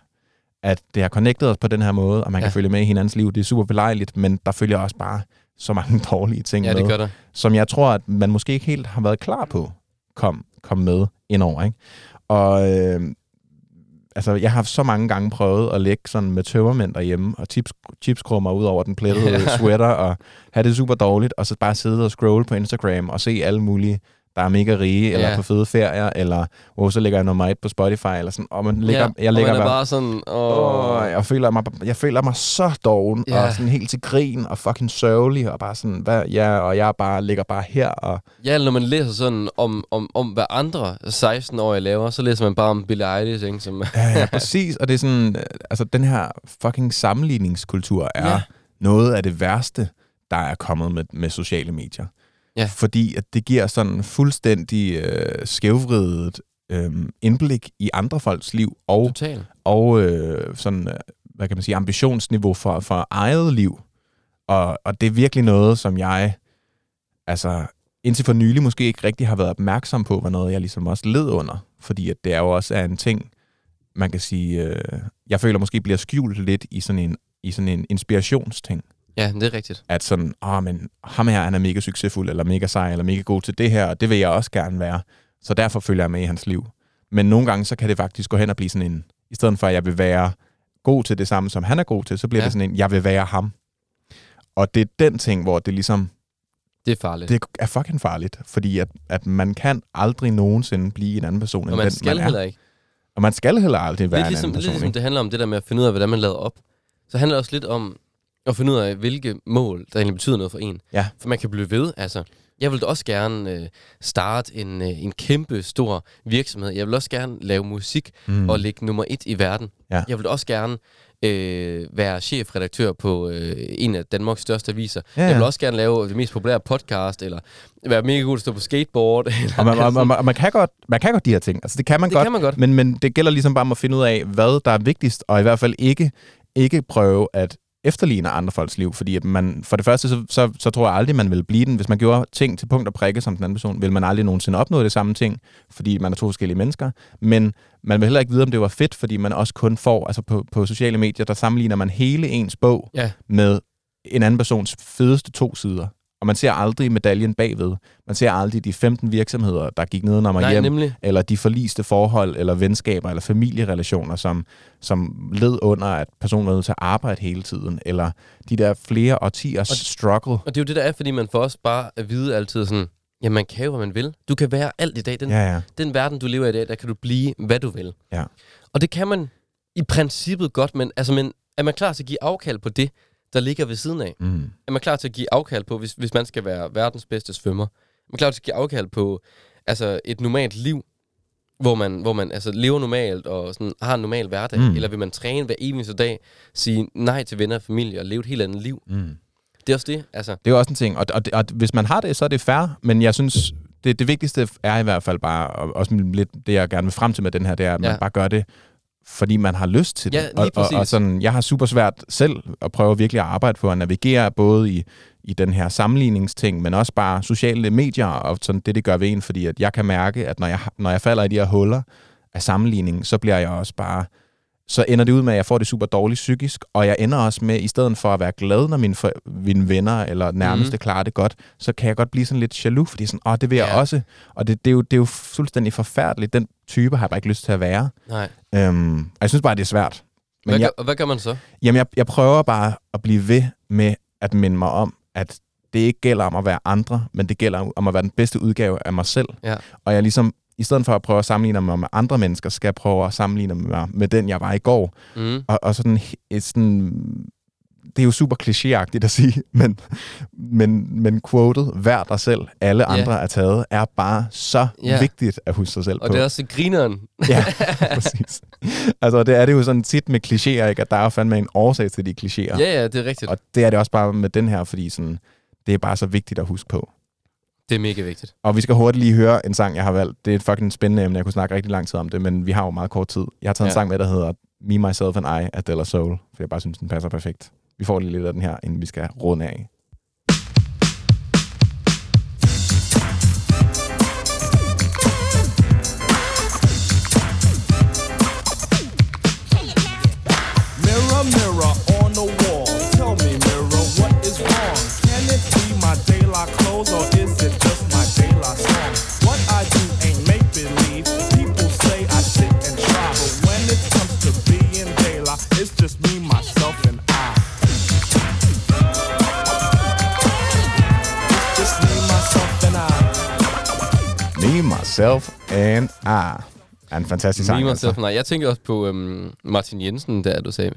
at det har connectet os på den her måde, og man Ja. kan følge med i hinandens liv. Det er super belejligt, men der følger også bare så mange dårlige ting Ja, med det gør der. som jeg tror, at man måske ikke helt har været klar på, kom, kom med indover. Ikke? Og øh, altså, jeg har så mange gange prøvet at lægge sådan med tømmermænd derhjemme, og chips, chipskrummer ud over den plettede Ja. sweater, og have det super dårligt, og så bare sidde og scrolle på Instagram og se alle mulige der er mega rige, eller Ja. på fede ferier, eller hvor så ligger jeg nummer et på Spotify, eller sådan, og man ligger, ja, jeg ligger og man er bare, bare sådan, åh, Åh, jeg, føler mig, jeg føler mig så doven, Ja. og sådan helt til grin, og fucking sørgelig, og bare sådan, hvad, ja, og jeg bare ligger bare her, og Ja, når man læser sådan om, om, om hvad andre 16-årige laver, så læser man bare om Billie Eilish, ikke? Som, Ja, ja, præcis. Og det er sådan, øh, altså den her fucking sammenligningskultur er ja. noget af det værste, der er kommet med, med sociale medier. Ja. Fordi at det giver sådan fuldstændig øh, skævvridet øh, indblik i andre folks liv, og, Total. og øh, sådan, øh, hvad kan man sige, ambitionsniveau for, for eget liv. Og, og det er virkelig noget, som jeg, altså indtil for nylig måske ikke rigtig har været opmærksom på, var noget, jeg ligesom også led under. Fordi at det er jo også er en ting, man kan sige, øh, jeg føler måske bliver skjult lidt i sådan en, i sådan en inspirationsting. Ja, det er rigtigt. at sådan, åh, men ham her, han er mega succesfuld, eller mega sej, eller mega god til det her, og det vil jeg også gerne være. Så derfor følger jeg med i hans liv. Men nogle gange, så kan det faktisk gå hen og blive sådan en, i stedet for at jeg vil være god til det samme, som han er god til, så bliver Ja. det sådan en, jeg vil være ham. Og det er den ting, hvor det ligesom, Det er farligt. det er fucking farligt, fordi at, at man kan aldrig nogensinde blive en anden person, og end man den, skal man er. heller ikke. Og man skal heller aldrig være Lidt en ligesom, anden lidt person. ligesom ikke? det handler om det der med at finde ud af, hvordan man lader op. Så handler det også lidt om at finde ud af, hvilke mål, der egentlig betyder noget for en. Ja. For man kan blive ved, altså. Jeg vil da også gerne øh, starte en, øh, en kæmpe stor virksomhed. Jeg vil også gerne lave musik mm. og ligge nummer et i verden. Ja. Jeg vil også gerne øh, være chefredaktør på øh, en af Danmarks største aviser. Ja, Jeg vil ja. også gerne lave det mest populære podcast, eller være mega god at stå på skateboard. Eller, Og man, og, og, og man, kan godt, man kan godt de her ting. Altså, det kan man Det godt. kan man godt. Men, men det gælder ligesom bare om at finde ud af, hvad der er vigtigst, og i hvert fald ikke, ikke prøve at efterligne andre folks liv. Fordi at man, for det første, så, så, så tror jeg aldrig, man vil blive den. Hvis man gjorde ting til punkt og prikke som den anden person, vil man aldrig nogensinde opnå det samme ting, fordi man er to forskellige mennesker. Men man vil heller ikke vide, om det var fedt, fordi man også kun får, altså på, på sociale medier, der sammenligner man hele ens bog Ja. med en anden persons fedeste to sider. Og man ser aldrig medaljen bagved. Man ser aldrig de 15 virksomheder, der gik nedenom og hjem, nemlig. eller de forliste forhold, eller venskaber, eller familierelationer, som, som led under, at personen var nødt til at arbejde hele tiden, eller de der flere årtiers struggle. Og det er jo det, der er, fordi man får også bare at vide altid sådan, ja, man kan jo, hvad man vil. Du kan være alt i dag. Den, Ja, ja. den verden, du lever i i dag, der kan du blive, hvad du vil. Ja. Og det kan man i princippet godt, men, altså, men er man klar til at give afkald på det, der ligger ved siden af? Mm. Er man klar til at give afkald på, hvis, hvis man skal være verdens bedste svømmer? Er man klar til at give afkald på altså, et normalt liv, hvor man, hvor man altså, lever normalt og sådan, har en normal hverdag? Mm. Eller vil man træne hver eneste dag, sige nej til venner og familie og leve et helt andet liv? Mm. Det er også det, altså. Det er også en ting, og, og, og hvis man har det, så er det fair, men jeg synes, det, det vigtigste er i hvert fald bare, og også lidt det, jeg gerne vil frem til med den her, det er, at man Ja. bare gør det, fordi man har lyst til det. Ja, og, og, præcis. og sådan, jeg har super svært selv at prøve virkelig at arbejde på at navigere både i, i den her sammenligningsting, men også bare sociale medier og sådan det, det gør ved en, fordi at jeg kan mærke, at når jeg, når jeg falder i de her huller af sammenligning, så bliver jeg også bare så ender det ud med, at jeg får det super dårligt psykisk, og jeg ender også med, i stedet for at være glad, når mine, for, mine venner eller nærmeste mm. klarer det godt, så kan jeg godt blive sådan lidt jaloux, fordi sådan, åh, det vil jeg Ja. også. Og det, det, er jo, det er jo fuldstændig forfærdeligt. Den type har jeg bare ikke lyst til at være. Nej. Øhm, og jeg synes bare, det er svært. Men Hvad, jeg, gør, hvad gør man så? jamen, jeg, jeg prøver bare at blive ved med at minde mig om, at det ikke gælder om at være andre, men det gælder om at være den bedste udgave af mig selv. Ja. Og jeg ligesom, i stedet for at prøve at sammenligne mig med andre mennesker, skal jeg prøve at sammenligne mig med den, jeg var i går. Mm. Og, og sådan, et sådan, det er jo super klichéagtigt at sige, men, men, men quotet, vær dig selv, alle andre er taget, er bare så Ja. vigtigt at huske sig selv Og på. det er også grineren. Ja, præcis. Altså, det er det jo sådan tit med klichéer, ikke? at der er jo fandme en årsag til de klichéer. Ja, ja, det er rigtigt. Og det er det også bare med den her, fordi sådan, det er bare så vigtigt at huske på. Det er mega vigtigt. Og vi skal hurtigt lige høre en sang, jeg har valgt. Det er et fucking spændende emne. Jeg kunne snakke rigtig lang tid om det, men vi har jo meget kort tid. Jeg har taget ja. en sang med, der hedder Me, Myself and I af Della Soul, for jeg bare synes, den passer perfekt. Vi får lige lidt af den her, inden vi skal runde af. Myself and I. Er en fantastisk sang. Me, altså. myself and I. Jeg tænker også på øhm, Martin Jensen, der du sagde,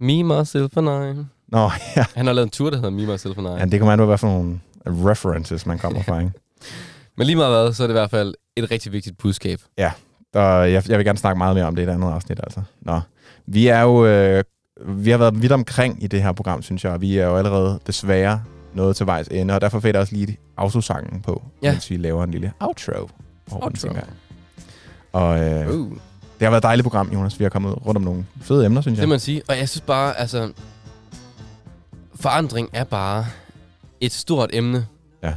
Me, myself and I. Nå, ja. Han har lavet en tur, der hedder Me, myself and I. ja. det kommer an på, hvad for nogle references, man kommer fra, ikke? Men lige meget hvad, så er det i hvert fald et rigtig vigtigt budskab. Ja, og jeg, jeg vil gerne snakke meget mere om det i et andet afsnit, altså. Nå. Vi er jo... Øh, vi har været vidt omkring i det her program, synes jeg, og vi er jo allerede desværre nået til vejs ende, og derfor jeg også lige autosangen på, Ja. mens vi laver en lille outro. Over den, tænker jeg. Og øh, Uh. det har været et dejligt program, Jonas. Vi har kommet rundt om nogle fede emner, synes Det jeg. må man sige. Og jeg synes bare, altså... Forandring er bare et stort emne. Ja.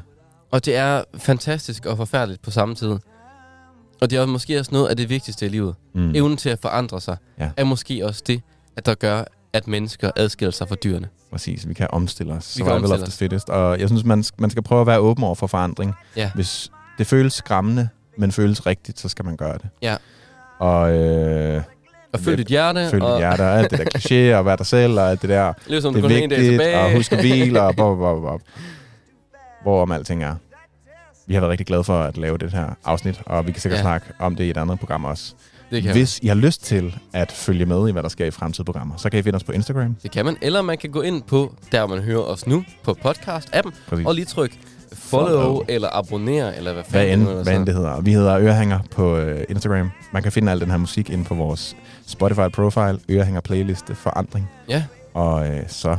Og det er fantastisk og forfærdeligt på samme tid. Og det er måske også noget af det vigtigste i livet. Mm. Evnen til at forandre sig Ja. er måske også det, at der gør, at mennesker adskiller sig fra dyrene. Præcis, vi kan omstille os. Vi kan omstille os. fittest. Og jeg synes, man, man skal prøve at være åben over for forandring. Ja. Hvis det føles skræmmende, men føles rigtigt, så skal man gøre det. Ja. Og øh, Og følg dit hjerte. følge og dit hjerte og alt det der kliché, og være dig selv, og alt det der. Lev som det er vigtigt, og husk at hvile, og bop, bop, bop. Hvorom alting er. Vi har været rigtig glade for at lave det her afsnit, og vi kan sikkert Ja. snakke om det i et andet program også. det, kan. Hvis I har lyst til at følge med i, hvad der sker i fremtidige programmer, så kan I finde os på Instagram. det kan man. Eller man kan gå ind på, der man hører os nu, på podcast-appen, Præcis. og lige trykke follow, Follow. eller abonnere, eller hvad Hvad fanden end, nu er, hvad end det hedder. Vi hedder Ørehænger på øh, Instagram. Man kan finde al den her musik inde på vores Spotify-profile, Ørehænger playliste Forandring. Ja, Og øh, så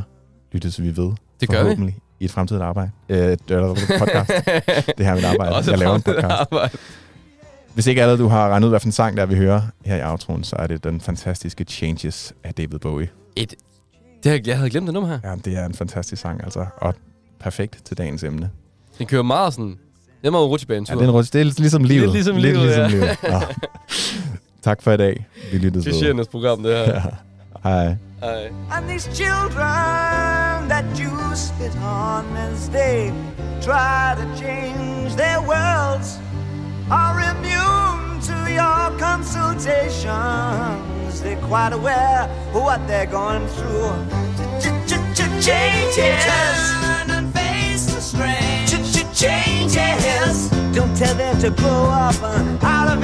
lyttes vi ved. det gør vi. i et fremtidigt arbejde. Øh, eller podcast. det her er mit arbejde. Også jeg laver en podcast. arbejde. Hvis ikke allerede du har regnet ud, hvad for en sang der vi hører her i outroen, så er det den fantastiske Changes af David Bowie. Et, det, har- jeg havde glemt det nummer her. Ja, det er en fantastisk sang, altså. Og perfekt til dagens emne. Den kører meget sådan... Det er meget rutsjebanetur. Ja, det er, en, ruts- det er lidt ligesom livet. Lidt ligesom lidt livet, ligesom ja. livet. Nå. tak for i dag. Vi lyttes ved. Klichéernes program, det her. Ja. Hej. Ej. And these children that you spit on as they try to change their worlds are immune to your consultations. They're quite aware of what they're going through. Changes and face the strange. Don't tell them to grow up uh, out of